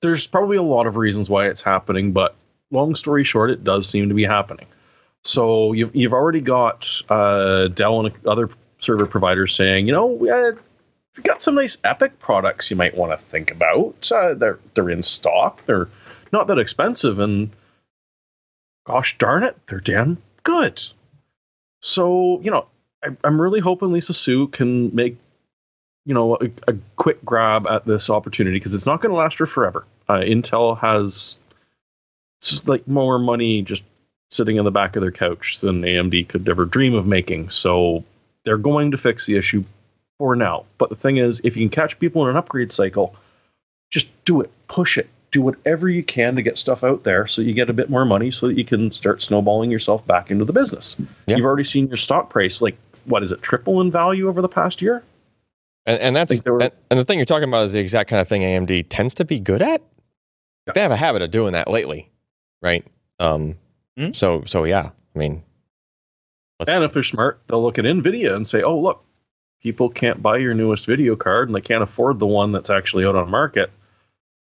There's probably a lot of reasons why it's happening, but long story short, it does seem to be happening. So you've you've already got uh, Dell and other server providers saying, you know, we, we've got some nice Epyc products you might want to think about. Uh, they're they're in stock. They're not that expensive, and gosh darn it, they're damn good. So you know, I, I'm really hoping Lisa Su can make you know a, a quick grab at this opportunity because it's not going to last her forever. Uh, Intel has like more money just sitting in the back of their couch than AMD could ever dream of making. So they're going to fix the issue for now. But the thing is, if you can catch people in an upgrade cycle, just do it, push it, do whatever you can to get stuff out there so you get a bit more money so that you can start snowballing yourself back into the business. Yeah. You've already seen your stock price, like, what is it, triple in value over the past year? And, and that's were- and, and the thing you're talking about is the exact kind of thing AMD tends to be good at. Yeah. They have a habit of doing that lately, right? Um, Hmm? So so yeah, I mean, let's, And if they're smart, they'll look at NVIDIA and say, oh, look, people can't buy your newest video card and they can't afford the one that's actually out on market.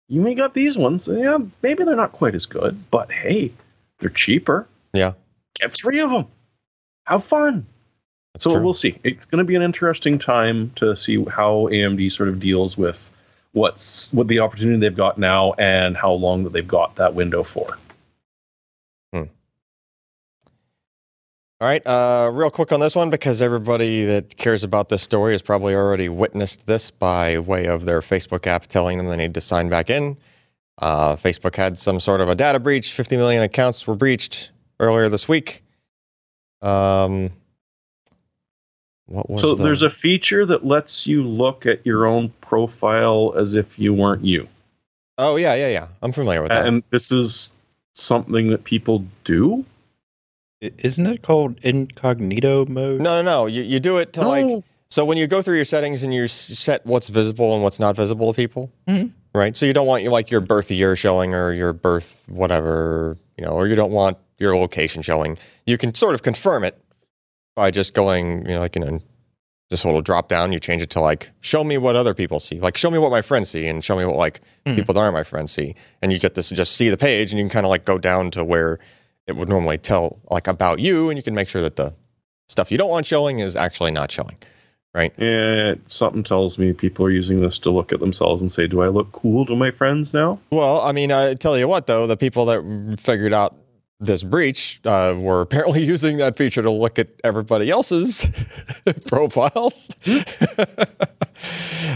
You may got these ones. Yeah, maybe they're not quite as good, but hey, they're cheaper. Yeah. Get three of them. Have fun. that's So true. we'll see. It's going to be an interesting time to see how AMD sort of deals with what's what the opportunity they've got now and how long that they've got that window for. All right, uh, real quick on this one because everybody that cares about this story has probably already witnessed this by way of their Facebook app telling them they need to sign back in. Uh, Facebook had some sort of a data breach. 50 million accounts were breached earlier this week. Um, what was So the- there's a feature that lets you look at your own profile as if you weren't you. Oh yeah, yeah, yeah. I'm familiar with that. And this is something that people do. Isn't it called incognito mode? no, no, no. You you do it to like so when you go through your settings and you set what's visible and what's not visible to people, Mhm. right? So you don't want your like your birth year showing or your birth whatever, you know, or you don't want your location showing. You can sort of confirm it by just going, you know, like you know, just a little drop down. You change it to like show me what other people see, like show me what my friends see, and show me what like Mhm. people that aren't my friends see, and you get to just see the page, and you can kind of like go down to where it would normally tell like about you, and you can make sure that the stuff you don't want showing is actually not showing. Right? Yeah, something tells me people are using this to look at themselves and say, "Do I look cool to my friends now?" Well, I mean, I tell you what, though, the people that figured out this breach uh, were apparently using that feature to look at everybody else's profiles.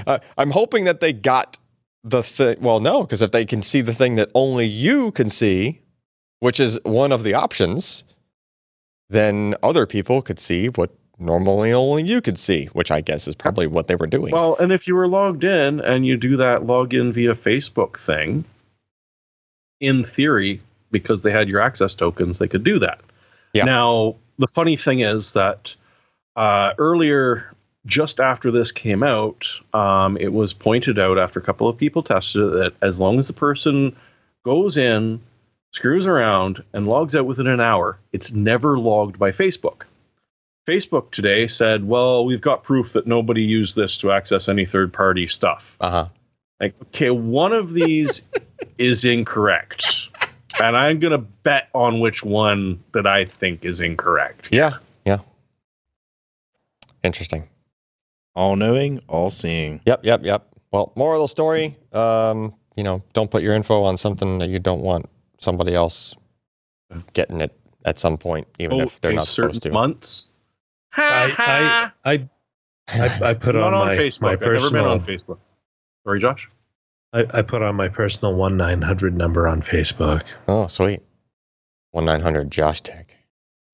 uh, I'm hoping that they got the thing. Well, no, because if they can see the thing that only you can see, which is one of the options, then other people could see what normally only you could see, which I guess is probably what they were doing. Well, and if you were logged in and you do that login via Facebook thing, in theory, because they had your access tokens, they could do that. Yeah. Now, the funny thing is that uh, earlier, just after this came out, um, it was pointed out after a couple of people tested it that as long as the person goes in, screws around, and logs out within an hour, it's never logged by Facebook. Facebook today said, well, we've got proof that nobody used this to access any third party stuff. uh huh. Like, okay, one of these is incorrect. And I'm going to bet on which one that I think is incorrect. Yeah. Yeah. Interesting. All knowing, all seeing. Yep, yep, yep. Well, moral of the story, um, you know, don't put your info on something that you don't want somebody else getting it at some point, even if they're not supposed to. months. I, I, I, I, I put Not on, my, Facebook. my I've never been on Facebook. Sorry, Josh. I, I put on my personal one nine hundred number on Facebook. Oh, sweet. One nine hundred Joshtekk.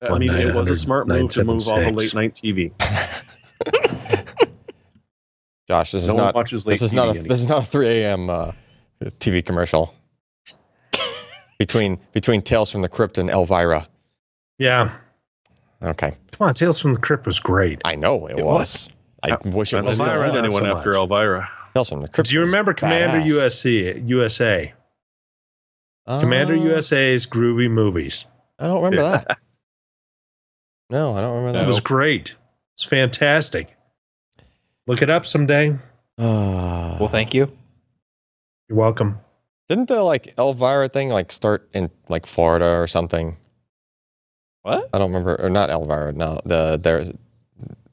I mean, it was a smart move to move off of late night TV. Josh, this is No one not late this is TV not a anymore. this is not a three a.m. Uh, TV commercial between between Tales from the Crypt and Elvira. Yeah, Okay, come on, Tales from the Crypt was great. I know it, It was. I Yeah. wish I it was didn't still Elvira, read anyone so after much. Elvira. Tales from the Crypt. Do you remember Commander badass. USC USA? Commander Uh, USA's groovy movies. I don't remember that. No, I don't remember That that. was great. It's fantastic. Look it up someday. Uh, Well, thank you. You're welcome. Didn't the like Elvira thing like start in like Florida or something? What? I don't remember, or not Elvira. No, the there's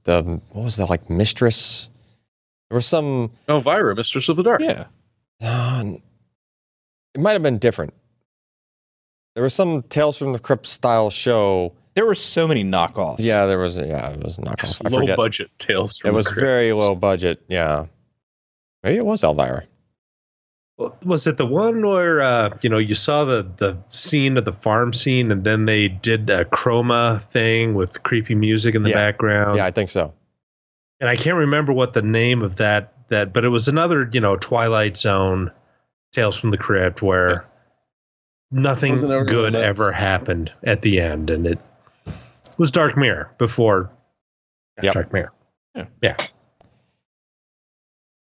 the what was that like mistress? There was some. Elvira, Mistress of the Dark. Yeah. Uh, it might have been different. There was some Tales from the Crypt style show. There were so many knockoffs. Yeah, there was. Yeah, it was a knockoff. Yes, low forget. budget tales from the Crypt. It was Crypt. very low budget. Yeah, maybe it was Elvira. Was it the one where uh, you know you saw the the scene of the farm scene, and then they did a chroma thing with creepy music in the Yeah. background? Yeah, I think so. and I can't remember what the name of that that, but it was another you know Twilight Zone, Tales from the Crypt, where nothing Wasn't good ever happened at the end, and it was Dark Mirror before Yep. Dark Mirror.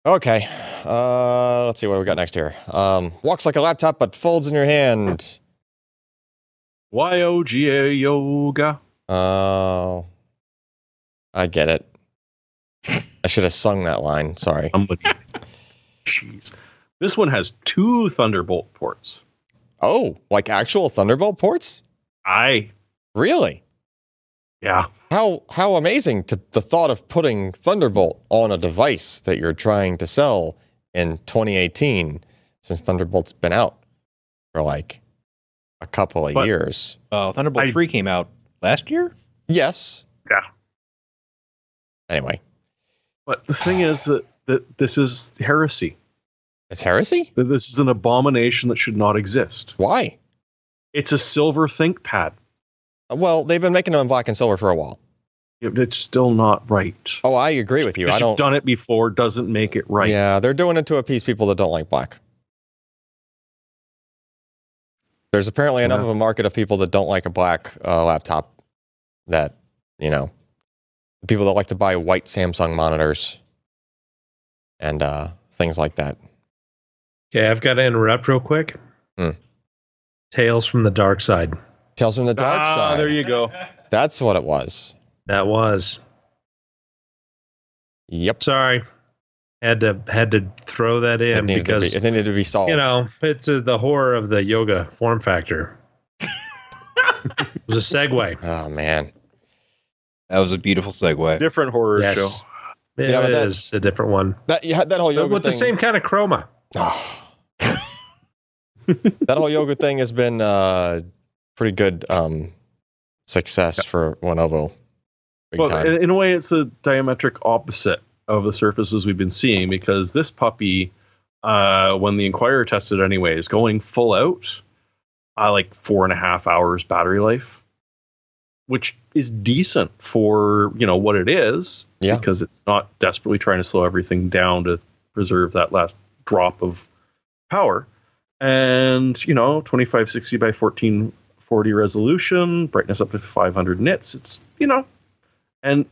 Okay. Uh, let's see what we got next here. Um, walks like a laptop but folds in your hand. Y-O-G-A yoga. Oh, I get it. I should have sung that line. Sorry. Somebody. Jeez. This one has two Thunderbolt ports. Oh, like actual Thunderbolt ports? I, Really? Yeah. How how amazing to the thought of putting Thunderbolt on a device that you're trying to sell in 2018 since Thunderbolt's been out for like a couple of But- years. Oh, Thunderbolt I- 3 came out last year? Yes. Yeah. Anyway, But the thing is that, that this is heresy. it's heresy? That this is an abomination that should not exist. Why? It's a silver ThinkPad. Well, they've been making them in black and silver for a while. It's still not right. Oh, I agree with you. I don't You've done it before doesn't make it right. Yeah, they're doing it to appease people that don't like black. There's apparently enough Yeah. of a market of people that don't like a black uh, laptop that, you know, people that like to buy white Samsung monitors and uh, things like that. Okay, I've got to interrupt real quick. Hmm. Tales from the Dark Side. Tales from the dark ah, side. there you go. That's what it was. That was Yep. sorry. Had to had to throw that in needed, because be, it needed to be solved. you know it's uh, the horror of the yoga form factor. it was a segue. oh, man. That was a beautiful segue. Different horror Yes. show. It Yeah, but that- is a different one, That, you had that whole but yoga with the same kind of chroma. that whole yoga thing has been uh, pretty good um, success for Lenovo. Well, time. in, a way, it's a diametric opposite of the surfaces we've been seeing because this puppy, uh, when the Inquirer tested, anyway, is going full out, uh, like four and a half hours battery life, which is decent for you know what it is. Yeah. because it's not desperately trying to slow everything down to preserve that last drop of power. And you know, twenty five sixty by fourteen forty resolution, brightness up to five hundred nits. It's you know, and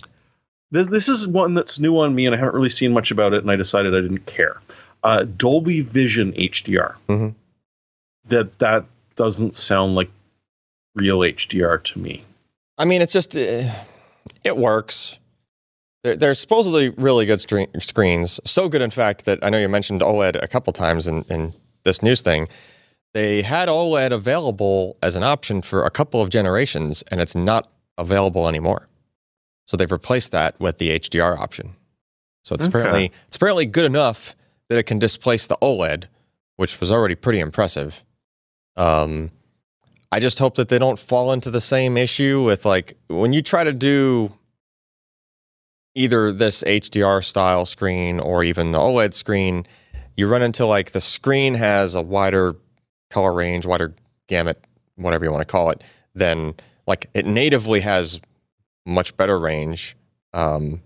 this this is one that's new on me, and I haven't really seen much about it, and I decided I didn't care. Uh, Dolby Vision HDR. Mhm. That that doesn't sound like real HDR to me. I mean, it's just uh, it works. They're, they're supposedly really good stre- screens. So good, in fact, that I know you mentioned OLED a couple times in, in this news thing. They had OLED available as an option for a couple of generations, and it's not available anymore. So they've replaced that with the HDR option. So it's Okay. apparently it's apparently good enough that it can displace the OLED, which was already pretty impressive. Um, I just hope that they don't fall into the same issue with like when you try to do either this HDR style screen or even the OLED screen, you run into like the screen has a wider color range, wider gamut, whatever you want to call it, then like it natively has much better range, um,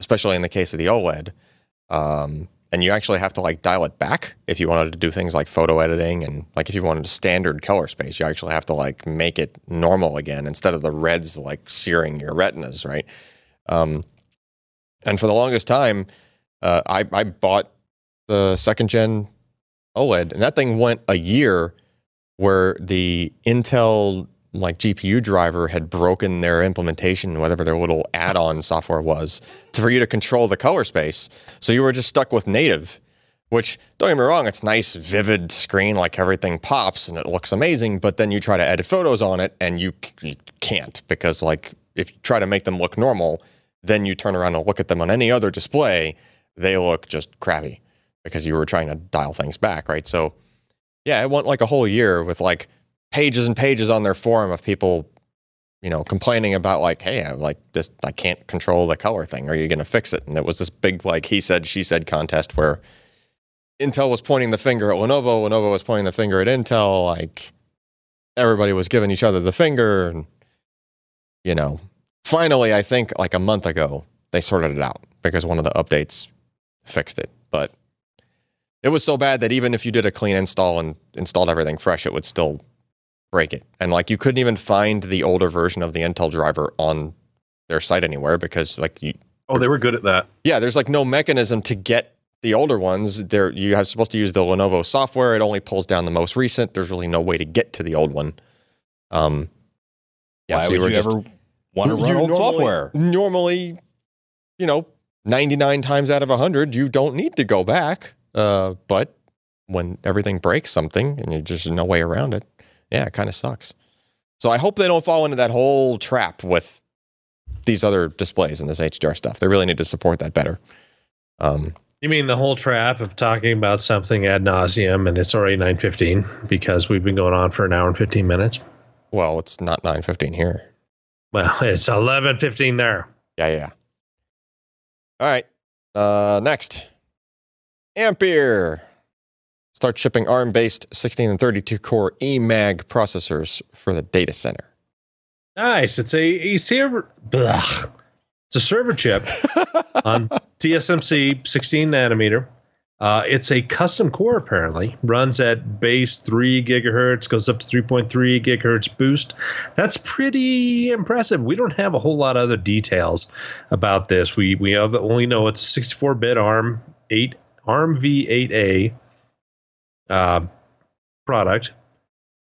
especially in the case of the OLED. Um, and you actually have to like dial it back if you wanted to do things like photo editing and like if you wanted a standard color space, you actually have to like make it normal again instead of the reds like searing your retinas, right? Um, and for the longest time, uh, I, I bought the second gen OLED, and that thing went a year where the Intel like GPU driver had broken their implementation, whatever their little add-on software was, to for you to control the color space. So you were just stuck with native, which don't get me wrong, it's nice, vivid screen, like everything pops and it looks amazing. But then you try to edit photos on it, and you, you can't because like if you try to make them look normal, then you turn around and look at them on any other display, they look just crappy because you were trying to dial things back, right? So, yeah, it went like a whole year with like pages and pages on their forum of people, you know, complaining about like, hey, I'm like this, I can't control the color thing. Are you going to fix it? And it was this big like he said, she said contest where Intel was pointing the finger at Lenovo, Lenovo was pointing the finger at Intel, like everybody was giving each other the finger, and you know, finally, I think like a month ago they sorted it out because one of the updates fixed it, but it was so bad that even if you did a clean install and installed everything fresh, it would still break it. And like you couldn't even find the older version of the Intel driver on their site anywhere because like you Oh, they were good at that. yeah, there's like no mechanism to get the older ones. There you have supposed to use the Lenovo software. It only pulls down the most recent. There's really no way to get to the old one. Um yeah, Why so would were you just- ever want to run old normally- software? Normally, you know, 99 times out of 100, you don't need to go back. Uh, but when everything breaks something and you just no way around it, yeah, it kind of sucks. So I hope they don't fall into that whole trap with these other displays and this HDR stuff. They really need to support that better. Um, You mean the whole trap of talking about something ad nauseum and it's already 9:15 because we've been going on for an hour and 15 minutes? well, it's not 915 here. Well, it's 11:15 there. Yeah, yeah. All right. Uh, next, Ampere. Start shipping ARM based 16 and 32 core EMAG processors for the data center. Nice. It's a, a server. It's a server chip on TSMC 16 nanometer. Uh, it's a custom core apparently. Runs at base three gigahertz, goes up to 3.3 gigahertz boost. That's pretty impressive. We don't have a whole lot of other details about this. We we only know it's a 64-bit ARM eight ARMv8a uh, product,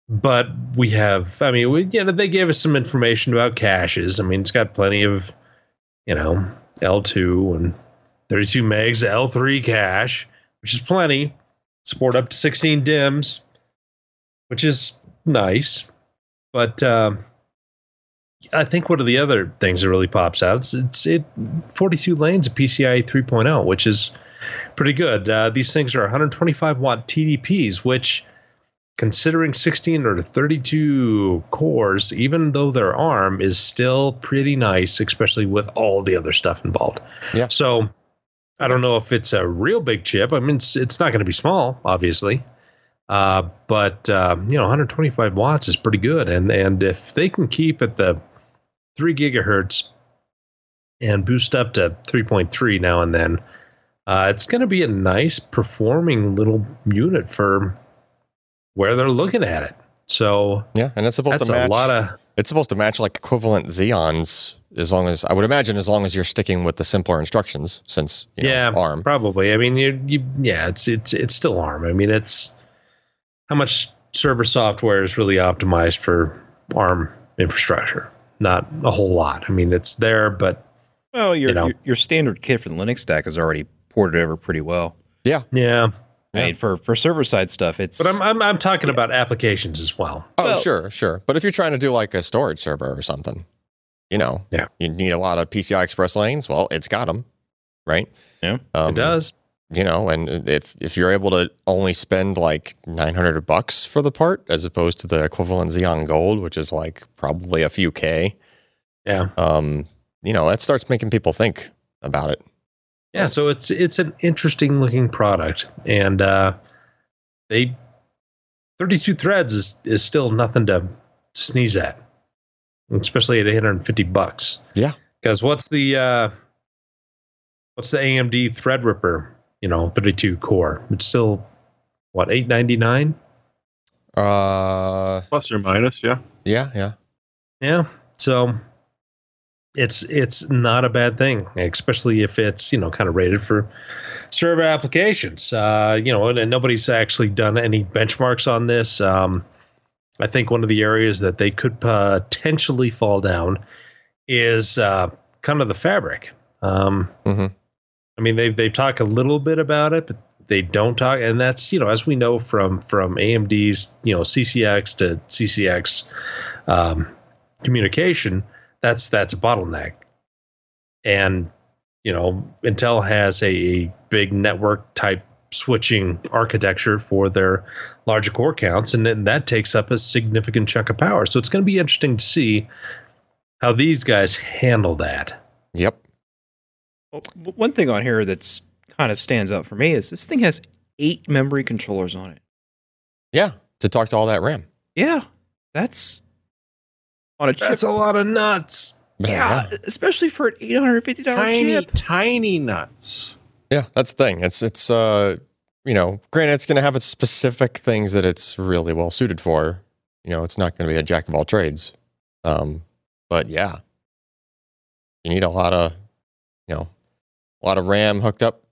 but we have. I mean, we, you know, they gave us some information about caches. I mean, it's got plenty of, you know, L2 and 32 megs L3 cache, which is plenty. Support up to 16 DIMMs, which is nice. But uh, I think one of the other things that really pops out is it's it 42 lanes of PCIe 3.0, which is pretty good. Uh, these things are 125 watt TDPs, which considering 16 or 32 cores, even though they're ARM, is still pretty nice, especially with all the other stuff involved. Yeah. So I don't know if it's a real big chip. I mean, it's, it's not going to be small, obviously. Uh, but um, you know, 125 watts is pretty good, and and if they can keep at the three gigahertz and boost up to 3.3 now and then, uh, it's going to be a nice performing little unit for where they're looking at it. So Yeah, and it's supposed to match. a lot of it's supposed to match like equivalent Xeons, as long as I would imagine, as long as you're sticking with the simpler instructions, since you know, yeah, ARM. probably. I mean, you, you yeah, it's it's it's still ARM. I mean, it's how much server software is really optimized for ARM infrastructure? Not a whole lot. I mean, it's there, but Well, your, You know. your your standard kit for the Linux stack is already ported over pretty well. Yeah. yeah. I mean, for for server side stuff, it's But I'm I'm, I'm talking about applications as well. Oh, Well- sure, sure. But if you're trying to do like a storage server or something, you know, Yeah. you need a lot of PCI Express lanes. Well, it's got them, right? Yeah. um, it does. You know, and if if you're able to only spend like 900 bucks for the part, as opposed to the equivalent Xeon Gold, which is like probably a few k, Yeah. um, you know, that starts making people think about it. Yeah, so it's it's an interesting looking product, and uh, they 32 threads is is still nothing to sneeze at, especially at 850 bucks. Yeah. because what's the uh, what's the AMD Threadripper? You know, 32 core. It's still what 899. Uh, Plus or minus, yeah. yeah, yeah. Yeah. So it's it's not a bad thing, especially if it's you know kind of rated for server applications. Uh, you know, and, and nobody's actually done any benchmarks on this. Um, I think one of the areas that they could potentially fall down is uh, kind of the fabric. Um, Mhm. I mean, they they talk a little bit about it, but they don't talk, and that's you know as we know from from AMD's you know CCX to CCX um, communication, that's that's a bottleneck. and you know Intel has a big network type switching architecture for their larger core counts, and then that takes up a significant chunk of power. So it's going to be interesting to see how these guys handle that. Yep. Oh, well, one thing on here that's kind of stands out for me is this thing has eight memory controllers on it. Yeah. To talk to all that RAM. Yeah, that's on a chip. That's a lot of nuts. yeah, especially for an eight hundred fifty dollar Tiny, chip. tiny nuts. Yeah, that's the thing. It's it's uh you know, granted it's gonna have its specific things that it's really well suited for. You know, it's not gonna be a jack of all trades. Um, but yeah. You need a lot of you know, a lot of RAM hooked up,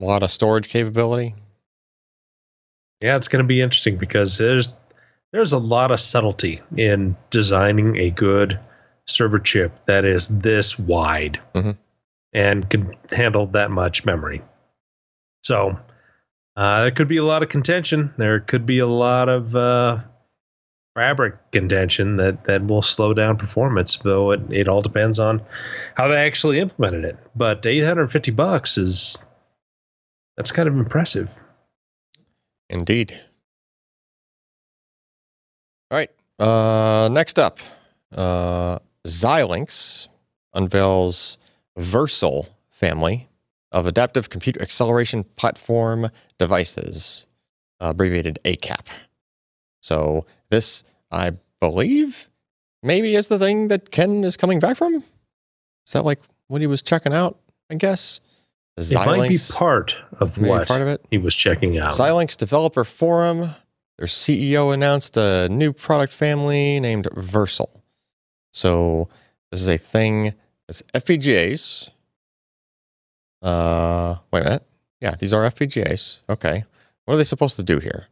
a lot of storage capability. Yeah, it's going to be interesting because there's there's a lot of subtlety in designing a good server chip that is this wide Mhm. and can handle that much memory. So uh, there could be a lot of contention. There could be a lot of uh, fabric contention that that will slow down performance. Though it, it all depends on how they actually implemented it. But 850 bucks is that's kind of impressive. Indeed. All right. Uh, next up, uh, Xilinx unveils Versal family of adaptive computer acceleration platform devices, abbreviated ACAP. So this, I believe, maybe is the thing that Ken is coming back from. Is that like what he was checking out? I guess. It might be part of what part of it. he was checking out. Xilinx Developer Forum, their CEO announced a new product family named Versal. So this is a thing. It's FPGAs. Uh, wait a minute. Yeah, these are FPGAs. Okay, what are they supposed to do here?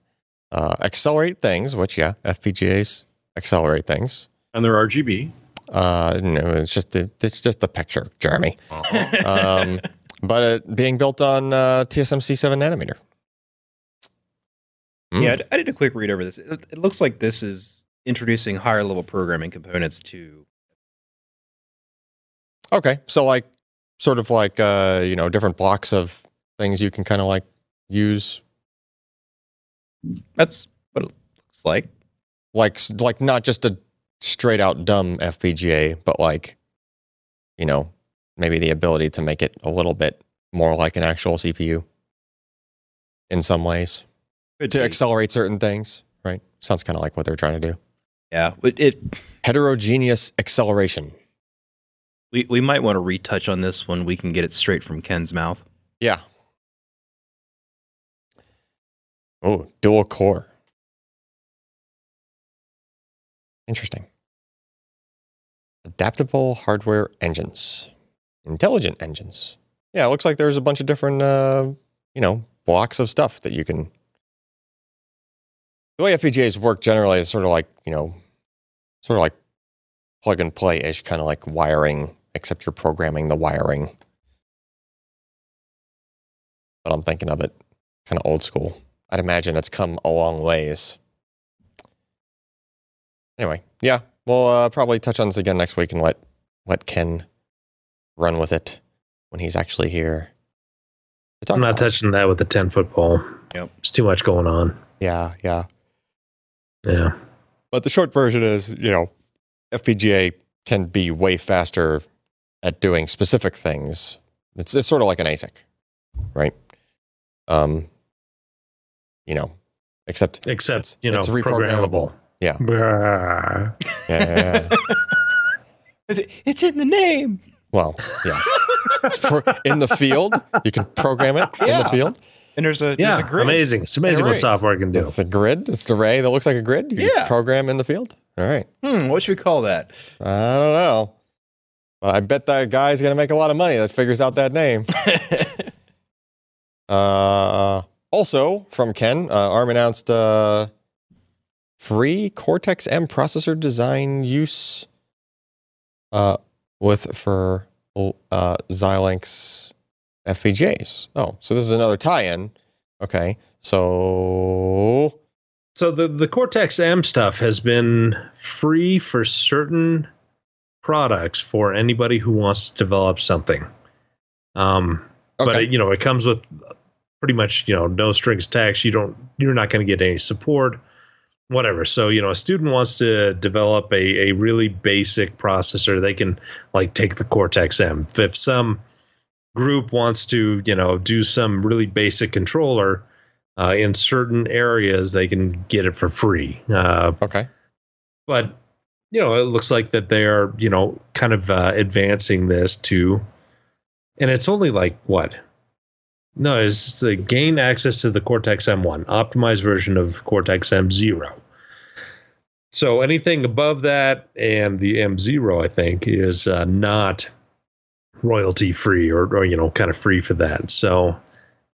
Uh, accelerate things, which yeah, FPGAs accelerate things. And they're RGB. Uh, no, it's just the it's just the picture, Jeremy. Um, but it being built on uh, TSMC seven nanometer. Hmm. Yeah, I- did a quick read over this. It, looks like this is introducing higher level programming components to. Okay. So like sort of like uh, you know, different blocks of things you can kind of like use That's what it looks like. like like not just a straight out dumb FPGA, but like you know, maybe the ability to make it a little bit more like an actual CPU in some ways to accelerate certain things, right? Sounds kind of like what they're trying to do. Yeah, it, it Heterogeneous acceleration. we we might want to retouch on this when we can get it straight from Ken's mouth. Yeah. Oh, dual core. Interesting. Adaptable hardware engines. Intelligent engines. Yeah, it looks like there's a bunch of different uh, you know, blocks of stuff that you can the way FPGAs work generally is sort of like, you know, sort of like plug and play ish, kind of like wiring, except you're programming the wiring. But I'm thinking of it kind of old school. I'd imagine it's come a long ways. Anyway, yeah, we'll uh, probably touch on this again next week and let let Ken run with it when he's actually here. to talk I'm not about it. touching that with a 10 foot pole. Yep. It's too much going on. Yeah, yeah. Yeah. But the short version is, you know, FPGA can be way faster at doing specific things. It's it's sort of like an ASIC, right? Um, you know, except Except, you know, it's reprogrammable. programmable. Yeah. Yeah, yeah, yeah. It's in the name. well, yeah. It's pro- in the field, you can program it in the field. And there's a Yeah, there's a grid. amazing. It's amazing what arrays. software can do. It's a grid. It's an array that looks like a grid. You Yeah. program in the field. All right. Hmm, what should we call that? I don't know. But I bet that guy's going to make a lot of money that figures out that name. Uh, also from Ken, uh, ARM announced uh, free Cortex M processor design use uh, with for uh, Xilinx FPGAs. Oh, so this is another tie-in. Okay, so So the, the Cortex M stuff has been free for certain products for anybody who wants to develop something. Um, Okay. but it, you know, it comes with pretty much you know no strings attached. You don't, you're not going to get any support, whatever. So you know, a student wants to develop a a really basic processor. They can like take the Cortex M. If some group wants to you know do some really basic controller uh, in certain areas, they can get it for free. Uh, okay. but you know, it looks like that they are, you know, kind of uh, advancing this to, and it's only like what? No, it's the gain access to the Cortex M1, optimized version of Cortex M0. So anything above that and the M0, I think, is uh, not royalty free or, or you know, kind of free for that. So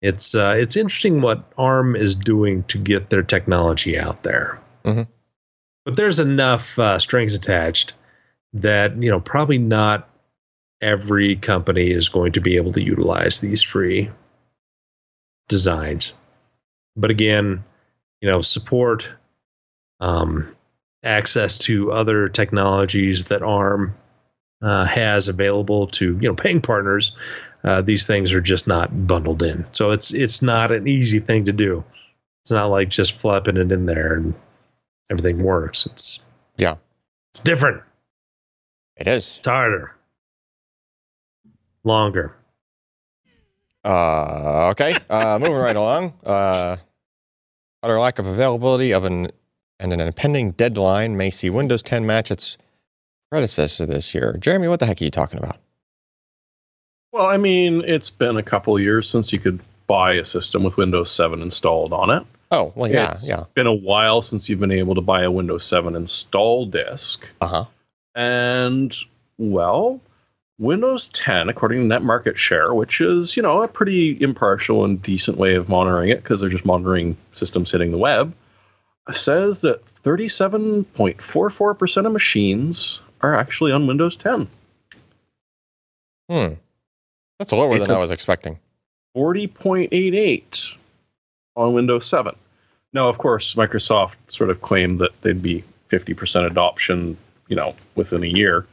it's uh, it's interesting what ARM is doing to get their technology out there. But there's enough uh, strings attached that you know probably not every company is going to be able to utilize these free designs. But again you know support um, access to other technologies that arm uh, has available to you know paying partners uh, these things are just not bundled in so it's it's not an easy thing to do it's not like just flapping it in there and everything works. It's Yeah. it's different. It is. It's harder, longer. Uh, okay. Uh, moving right along. Uh, utter lack of availability of an and an impending deadline may see Windows 10 match its predecessor this year. Jeremy, what the heck are you talking about? Well, I mean, it's been a couple years since you could buy a system with Windows 7 installed on it. Oh, well, yeah, It's yeah. Been a while since you've been able to buy a Windows 7 install disk. Uh huh. And, well, Windows 10, according to NetMarketShare, which is, you know, a pretty impartial and decent way of monitoring it because they're just monitoring systems hitting the web, says that 37.44% of machines are actually on Windows 10. Hmm. That's lower It's than I was expecting. 40.88 on Windows 7. Now, of course, Microsoft sort of claimed that they'd be 50% adoption, you know, within a year.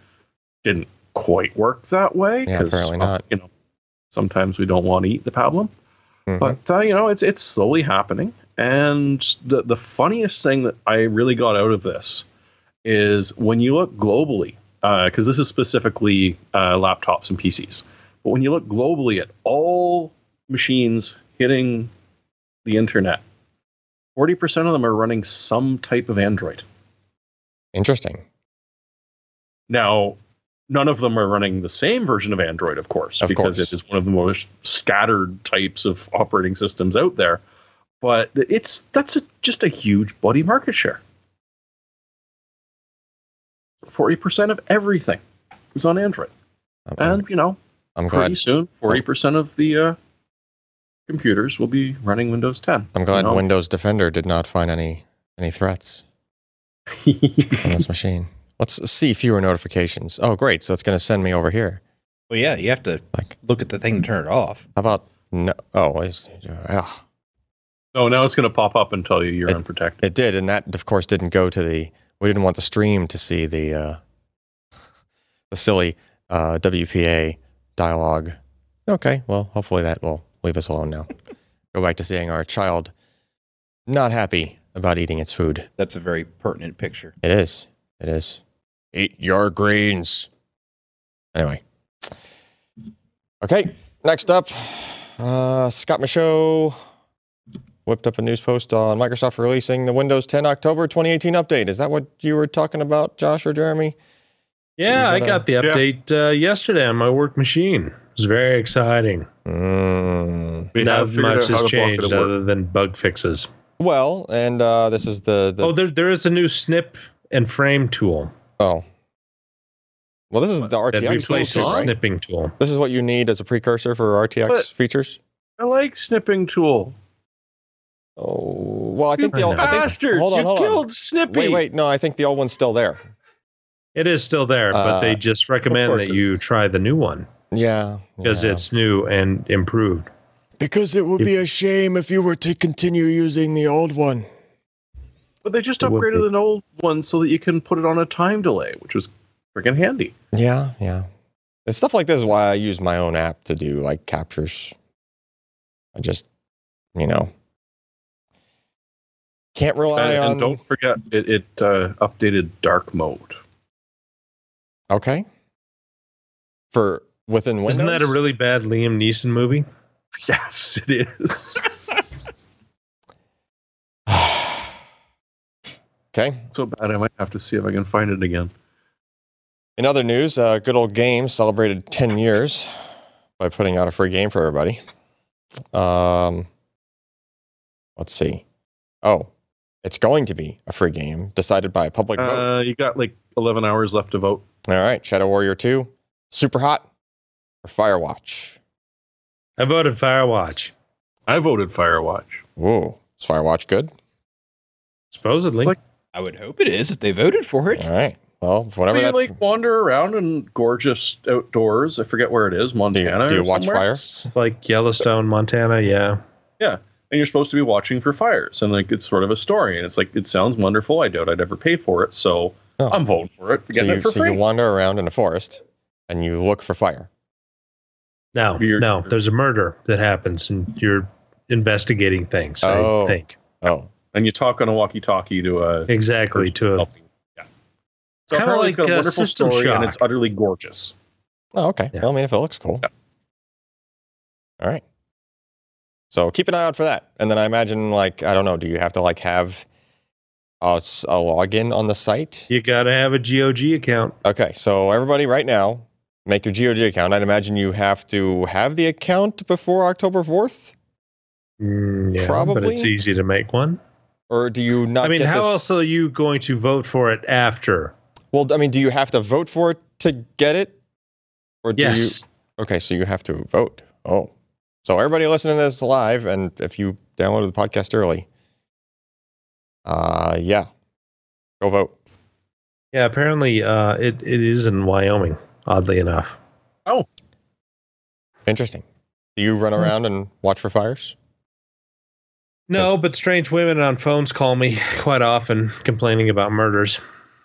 Didn't quite work that way. Yeah, apparently well, not. You know, sometimes we don't want to eat the problem. Mhm. But uh, you know, it's it's slowly happening. And the the funniest thing that I really got out of this is when you look globally, because this is specifically uh, laptops and PCs. But when you look globally at all machines hitting the internet, forty percent of them are running some type of Android. Interesting. Now, none of them are running the same version of Android, of course, Of because course. it is one of the most scattered types of operating systems out there. But it's that's a, just a huge bloody market share. Forty percent of everything is on Android, I'm, I'm- and you know, I'm pretty glad. soon, forty percent of the uh, computers will be running Windows 10. I'm glad you know? Windows Defender did not find any any threats on this machine. Let's see fewer notifications. Oh, great! So it's going to send me over here. Well, yeah, you have to Like, look at the thing to turn it off. how about no? Oh, it's, oh, now it's going to pop up and tell you you're It- unprotected. It did, and that of course didn't go to the. We didn't want the stream to see the uh, the silly uh, WPA dialogue. Okay, well, hopefully that will leave us alone now. Go back to seeing our child not happy about eating its food. That's a very pertinent picture. It is. It is. Eat your greens. Anyway. Okay, next up, uh, Scott Michaud whipped up a news post on Microsoft releasing the Windows 10 October 2018 update. Is that what you were talking about, Josh or Jeremy? Yeah, I gotta- got the update uh, yesterday on my work machine. It was very exciting. Mm. We Not much has to block it changed other than bug fixes. Well, and uh, this is the, the oh, there there is a new snip and frame tool oh. Well, this is the that RTX. replaces tool, right? snipping tool. This is what you need as a precursor for RTX But- features. I like snipping tool. Oh, well, I You think the old, I think, bastards! hold on, you hold on. killed Snippy. Wait, wait. No, I think the old one's still there. It is still there, but Uh, they just recommend that you is. try the new one Yeah. because yeah. it's new and improved. because it would be a shame if you were to continue using the old one. But they just upgraded be. an old one so that you can put it on a time delay, which was freaking handy. Yeah, yeah. And stuff like this is why I use my own app to do like captures. I just, you know, can't rely And, on. and don't forget, it, it uh, updated dark mode. okay. For within Windows. Isn't that a really bad Liam Neeson movie? Yes, it is. okay. so bad, I might have to see if I can find it again. In other news, uh, good old game celebrated 10 years by putting out a free game for everybody. Um, let's see. Oh, it's going to be a free game decided by a public vote. Uh, you got like 11 hours left to vote. All right, Shadow Warrior 2, Superhot, or Firewatch? I voted Firewatch. I voted Firewatch. Whoa, is Firewatch good? Supposedly. Like- I would hope it is if they voted for it. All right. Well, whatever you like wander around in gorgeous outdoors. I forget where it is, do you, Montana. do you or watch somewhere. fire? It's like Yellowstone, Montana. Yeah. Yeah. And you're supposed to be watching for fires, and like it's sort of a story, and it's like it sounds wonderful. I doubt I'd ever pay for it, so Oh. I'm voting for it. So Getting you, it for so free. you wander around in a forest and you look for fire. No, Weird. no. There's a murder that happens, and you're investigating things. Oh. I think Oh, and you talk on a walkie-talkie to a exactly to a helping. Yeah. So Kinda apparently it's like, got a wonderful System story, and it's utterly gorgeous. oh okay. Yeah. Well, I mean, if it looks cool. Yeah. All right. So keep an eye out for that. And then I imagine, like, I don't know, do you have to like have a login on the site? you got to have a GOG account. Okay, so everybody right now, make your GOG account. I'd imagine you have to have the account before October 4th? Mm, yeah, but it's easy to make one. Or do you not I mean, how this? else are you going to vote for it after? Well, I mean, do you have to vote for it to get it? Or do Yes. you Okay, so you have to vote. Oh. So everybody listening to this live, and if you downloaded the podcast early, uh yeah. Go vote. Yeah, apparently uh, it, it is in Wyoming, oddly enough. Oh, interesting. Do you run Hmm. around and watch for fires? No, but strange women on phones call me quite often complaining about murders.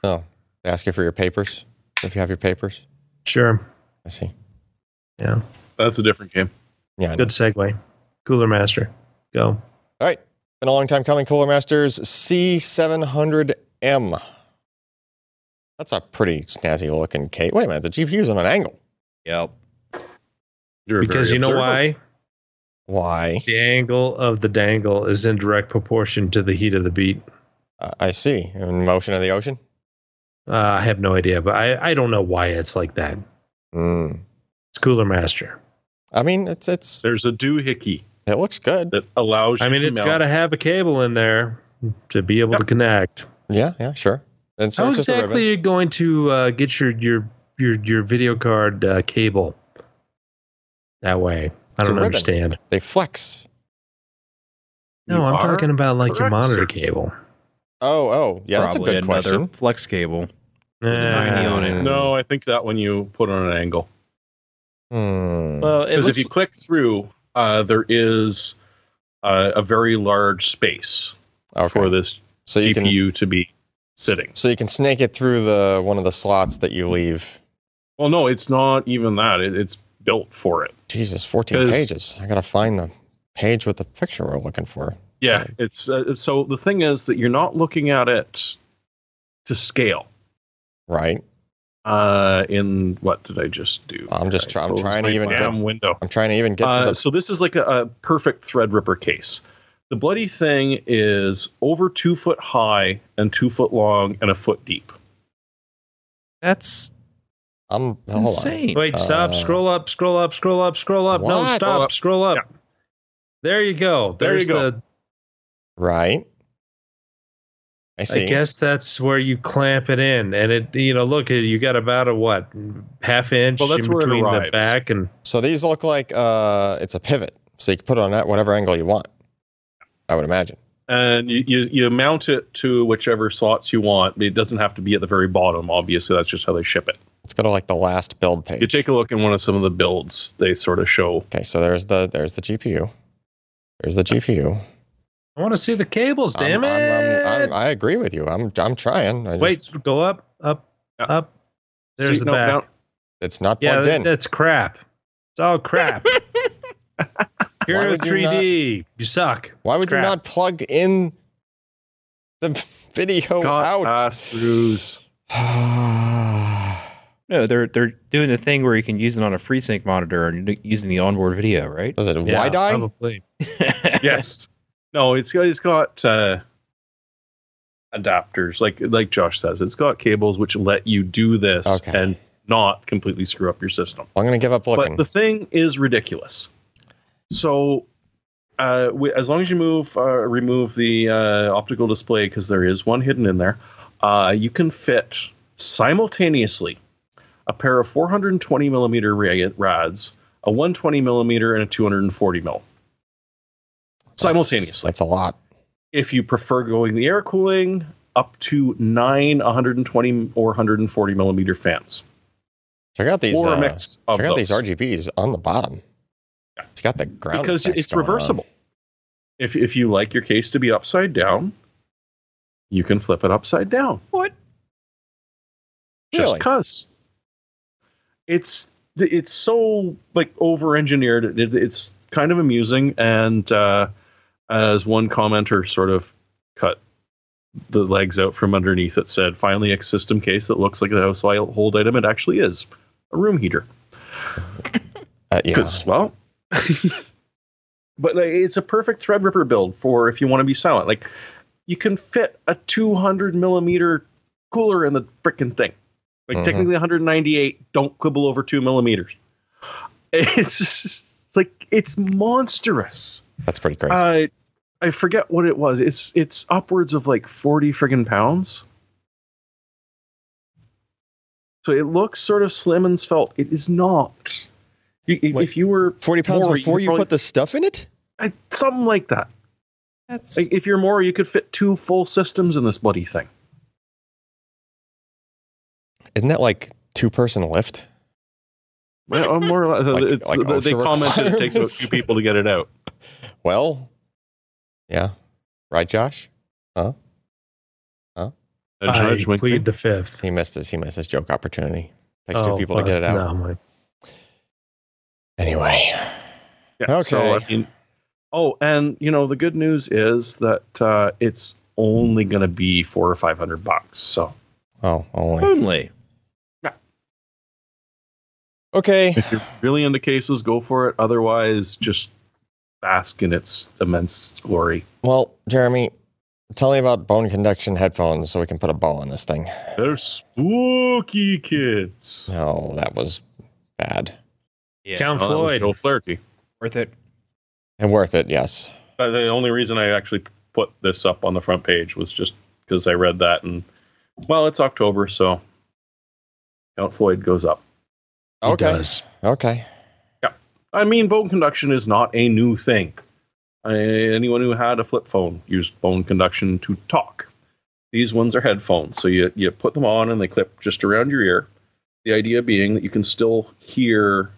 Oh. They ask you for your papers. If you have your papers. Sure. I see. Yeah. That's a different game. Yeah. Good segue. Cooler Master. Go. All right. Been a long time coming. Cooler Masters C700M. That's a pretty snazzy looking case. Wait a minute. The GPU's on an angle. Yep. You're Because you know why? Why? The angle of the dangle is in direct proportion to the heat of the beat. Uh, I see. In motion of the ocean? Uh, I have no idea, but I, I don't know why it's like that. Mm. It's Cooler Master. I mean, it's it's There's a doohickey it looks good. that allows you I mean, to it's mount- got to have a cable in there to be able Yep. to connect. Yeah, yeah, sure. And so How it's just a exactly ribbon. are you going to uh, get your your your your video card uh, cable that way? I It's don't ribbon. understand. They flex. No, You I'm talking about like your monitor sir. cable. Oh, oh, yeah, that's a good another question. flex cable. A 90 on it. No, I think that when you put on an angle. Hmm. Well, it Because if you click through, uh, there is uh, a very large space Okay. for this so you GPU can to be sitting. so you can snake it through the one of the slots that you leave. Well, no, it's not even that. It, it's built for it. Jesus, fourteen pages. I gotta find the page with the picture we're looking for. Yeah, Right. it's uh, so the thing is that you're not looking at it to scale. Right. Uh, in what did I just do? I'm just I try- I'm trying to my even get- damn window. I'm trying to even get to Uh, the. so this is like a, a perfect Threadripper case. The bloody thing is over two foot high and two foot long and a foot deep. that's I'm hold on. insane. Wait, stop. Uh, scroll up. Scroll up. Scroll up. Scroll up. No, stop. Scroll up. Scroll up. Yeah. There you go. There you go. the. Right. I see. I guess that's where you clamp it in, and it. You know, look, you got about a what half inch Well, that's in where it between the back and. So these look like uh, it's a pivot, so you can put it on that whatever angle you want. I would imagine. And you, you, you mount it to whichever slots you want. It doesn't have to be at the very bottom. Obviously, that's just how they ship it. It's kind of like the last build page. You take a look in one of some of the builds, they sort of show. okay, so there's the there's the GPU. There's the GPU. I want to see the cables. Damn I'm- I'm- it! I'm- I'm- i agree with you. I'm I'm trying. I just, Wait, go up, up, Yeah. up. There's See, the no, back. no, It's not plugged that- in. that's crap. It's all crap. Hero 3D, you suck. Why would It's you not plug in the video got out? pass-throughs. No, they're they're doing the thing where you can use it on a FreeSync monitor and using the onboard video, right? Was it Yeah, wide eye? Probably. yes. No, it's got it's got uh, adapters, like like Josh says. It's got cables which let you do this Okay. and not completely screw up your system. I'm gonna give up looking. But the thing is ridiculous. So, uh, wi- as long as you move, uh, remove the uh, optical display because there is one hidden in there, uh, you can fit simultaneously a pair of 420 millimeter ra- rads, a 120 millimeter, and a 240 mil. Simultaneously. That's a lot. If you prefer going the air cooling, up to nine 120 or 140 millimeter fans, Check out these. or Uh, mix check out these. RGBs on the bottom. Yeah. It's got the ground because it's going on. reversible. If if you like your case to be upside down, you can flip it upside down. What? Just Really? cause. It's it's so like over engineered. It, it's kind of amusing, and uh, as one commenter sort of cut the legs out from underneath it, said, "Finally, a system case that looks like a household item. It actually is a room heater." Uh, yeah. well, but like, it's a perfect Threadripper build for if you want to be silent. Like you can fit a 200 millimeter cooler in the freaking thing. Like Mhm. technically 198. Don't quibble over two millimeters. It's just, like it's monstrous. That's pretty crazy. I I forget what it was. It's it's upwards of like 40 friggin' pounds. So it looks sort of slim and svelte. It is not. You, if- Wait, if you were 40 pounds more, before you probably- put the stuff in it? I, something like that. That's Like, if you're more, you could fit two full systems in this bloody thing. Isn't that like two person lift? Well, more or less, Like- it's, like they commented it takes about requirements. two people to get it out. Well, yeah. Right, Josh? A I judge wink, plead the fifth. He missed his he missed his joke opportunity. Takes two Oh, people to get it out. No, my- Anyway. Yeah, So, I Okay. mean, oh, and you know the good news is that uh, it's only going to be four or five hundred bucks. So Oh, only. only. Okay. if you're really into cases, go for it. Otherwise, just bask in its immense glory. Well, Jeremy, tell me about bone conduction headphones so we can put a bow on this thing. They're spooky kids. No, that was bad. Yeah. Count Oh, that was Floyd. Joe Flaherty. Worth it. And worth it, yes. Uh, the only reason I actually put this up on the front page was just because I read that and well, it's October, so Count Floyd goes up. He Okay. does. Okay. I mean, bone conduction is not a new thing. I, anyone who had a flip phone used bone conduction to talk. These ones are headphones, so you you put them on and they clip just around your ear. The idea being that you can still hear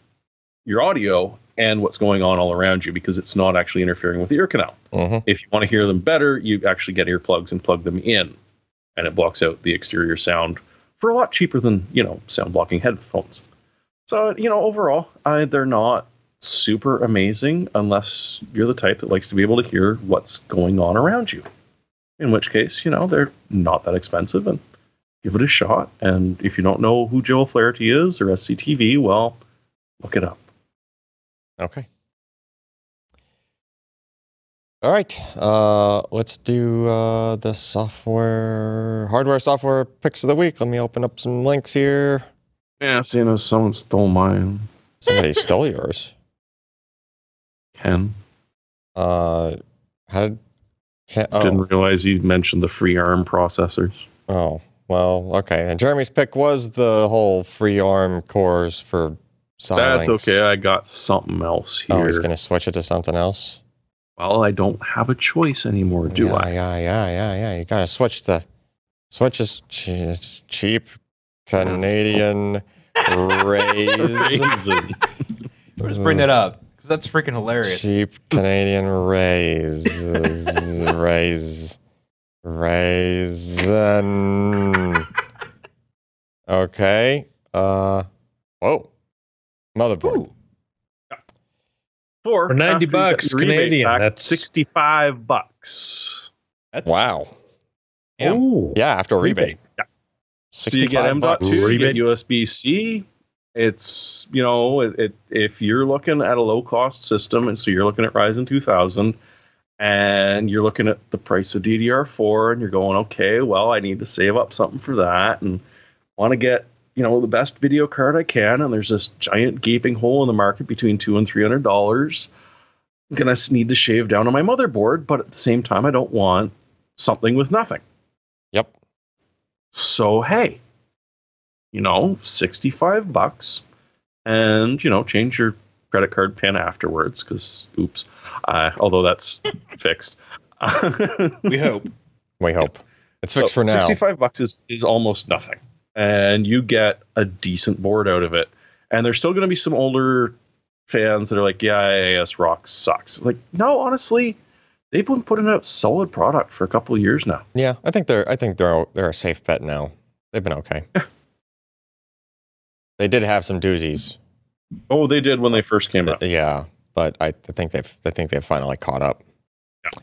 your audio and what's going on all around you because it's not actually interfering with the ear canal. hmm If you want to hear them better, you actually get earplugs and plug them in, and it blocks out the exterior sound for a lot cheaper than you know sound blocking headphones. So you know overall, I, they're not super amazing unless you're the type that likes to be able to hear what's going on around you. In which case, you know they're not that expensive, and give it a shot. And if you don't know who Joe Flaherty is or SCTV, well, look it up. Okay. All right. Uh, let's do uh, the software, hardware, software picks of the week. Let me open up some links here. Yeah, seeing as someone stole mine, Somebody stole yours. Ken. Uh, how did? Can, Didn't oh, realize you mentioned the free ARM processors. oh, well, okay. And Jeremy's pick was the whole free ARM cores for Xilinx. That's okay. I got something else here. Oh, he's gonna switch it to something else. well, I don't have a choice anymore, do yeah, I? Yeah, yeah, yeah, yeah. You gotta switch the switch is ch- cheap Canadian raise. Raisin. Just bring it up because that's freaking hilarious. Cheap Canadian raise. raise. Raisin. Okay. Uh, whoa, motherboard. Ooh, For For 90 after you get bucks Canadian, back, that's- 65 bucks. that's Wow. Yeah. Ooh. Yeah, after a rebate. Rebate. So you get Sixty-five M.2, bucks. you get Rebate. USB C. It's you know it, it if you're looking at a low cost system, and so you're looking at Ryzen 2000, and you're looking at the price of DDR4, and you're going, okay, well, I need to save up something for that, and want to get you know the best video card I can, and there's this giant gaping hole in the market between two and three hundred dollars. I'm gonna need to shave down on my motherboard, but at the same time, I don't want something with nothing. Yep. So hey, you know, sixty-five bucks, and you know, change your credit card pin afterwards because oops, uh, although that's fixed. we hope. We hope it's fixed for now. Sixty-five bucks is is almost nothing, and you get a decent board out of it. And there's still going to be some older fans that are like, "Yeah, ASRock sucks." Like, no, honestly, they've been putting out solid product for a couple of years now. Yeah, I think they're. I think they're. They're a safe bet now. They've been okay. They did have some doozies. Oh, they did when they first came out. Yeah, but I, think they've. I think they've finally caught up.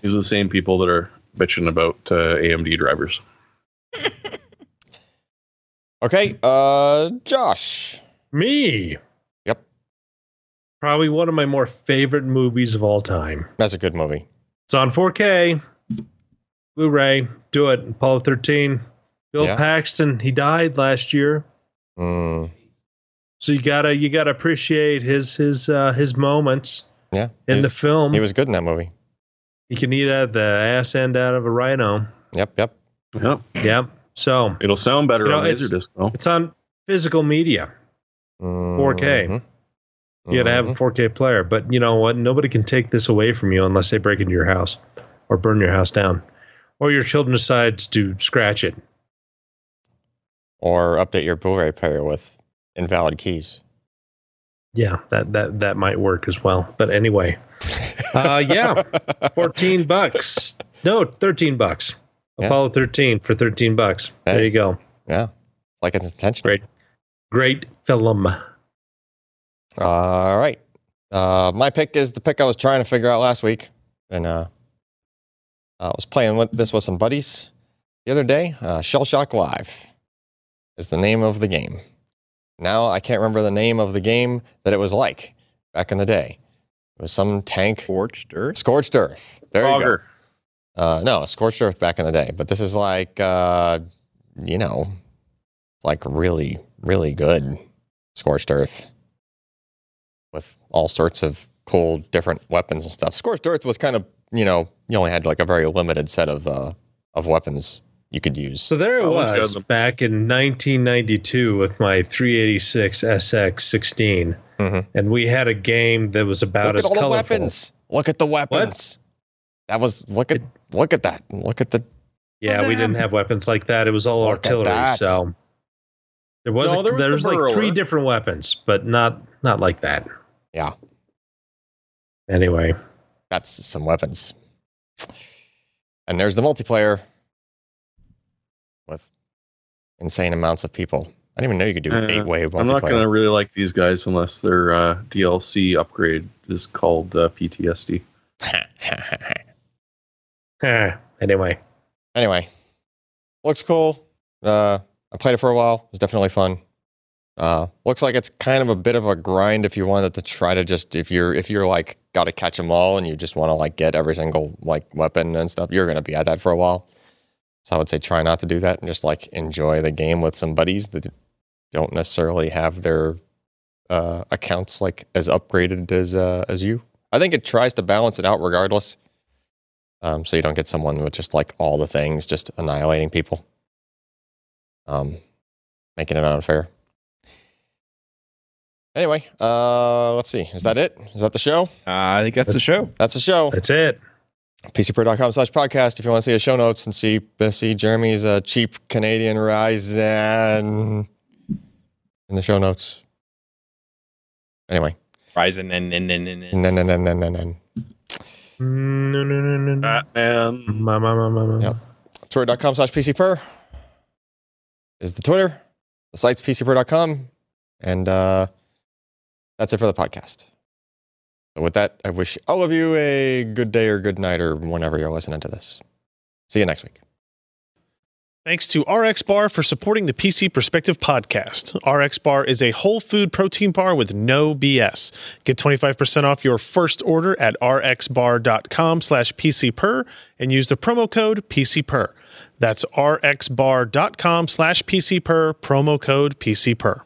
These are the same people that are bitching about uh, AMD drivers. Okay, uh, Josh. Me. Yep. Probably one of my more favorite movies of all time. That's a good movie. It's on 4K, Blu-ray. Do it. Apollo 13. Bill Yeah. Paxton. He died last year, Mm, so you gotta you gotta appreciate his his uh, his moments yeah, in the film. he was good in that movie. he can eat out the ass end out of a rhino. Yep, yep. Yep. Yep. So It'll sound better You know, on it's- Laserdisc, though. it's on physical media. 4K. Mhm. You gotta have a Mhm. 4K player, but you know what? Nobody can take this away from you unless they break into your house or burn your house down, or your children decides to scratch it. or update your Blu-ray player with invalid keys. Yeah, that that that might work as well. But anyway, uh, yeah, fourteen bucks. No, thirteen bucks. Yeah. Apollo thirteen for thirteen bucks. There you go. yeah, like it's intentional. Great. Great film. All right. Uh, my pick is the pick I was trying to figure out last week, and uh, I was playing with this with some buddies the other day. Uh, ShellShock Live is the name of the game. Now I can't remember the name of the game that it was like back in the day. It was some tank, Scorched earth. Scorched Earth. There you go. Uh, no, Scorched Earth back in the day, but this is like, uh, you know, like really, really good Scorched Earth with all sorts of cool different weapons and stuff. Scorched Earth was kind of, you know, you only had like a very limited set of uh, of weapons you could use. So there it was back in 1992 with my 386 SX16, Mhm. and we had a game that was about Look at as all the weapons. Look at the weapons. That was look at look at that. Look at the Yeah, we didn't have weapons like that. It was all Look at artillery. that. So there was, No, a, there was there the like three different weapons, but not not like that. Yeah. Anyway, that's some weapons. And there's the multiplayer with insane amounts of people. I didn't even know you could do Uh, eight way multiplayer. I'm not going to really like these guys unless their uh, DLC upgrade is called uh, PTSD. Anyway, anyway, looks cool. Uh, I played it for a while. It was definitely fun. Uh, looks like it's kind of a bit of a grind if you wanted to try to just if you're if you're like got to catch them all and you just want to like get every single like weapon and stuff. You're gonna be at that for a while. So I would say try not to do that and just like enjoy the game with some buddies that don't necessarily have their uh, accounts like as upgraded as uh, as you. I think it tries to balance it out regardless. Um, so you don't get someone with just like all the things, just annihilating people, um, making it unfair. Anyway, uh, let's see. Is that it? Is that the show? Uh, I think that's the show. That's the show. that's it. PCPer.com slash podcast if you want to see the show notes and see uh, see Jeremy's uh, cheap Canadian Ryzen in the show notes. Anyway, Ryzen and and and and. and. No, no, no, no, no. Batman. Twitter.com slash PCPer is the Twitter. The site's PCPer.com. And uh, that's it for the podcast. With that, I wish all of you a good day or good night or whenever you're listening to this. See you next week. Thanks to RX Bar for supporting the PC Perspective podcast. RX Bar is a whole food protein bar with no BS. Get 25% off your first order at rxbar.com slash PCPer and use the promo code PCPer. That's rxbar.com slash PCPer, promo code PCPer.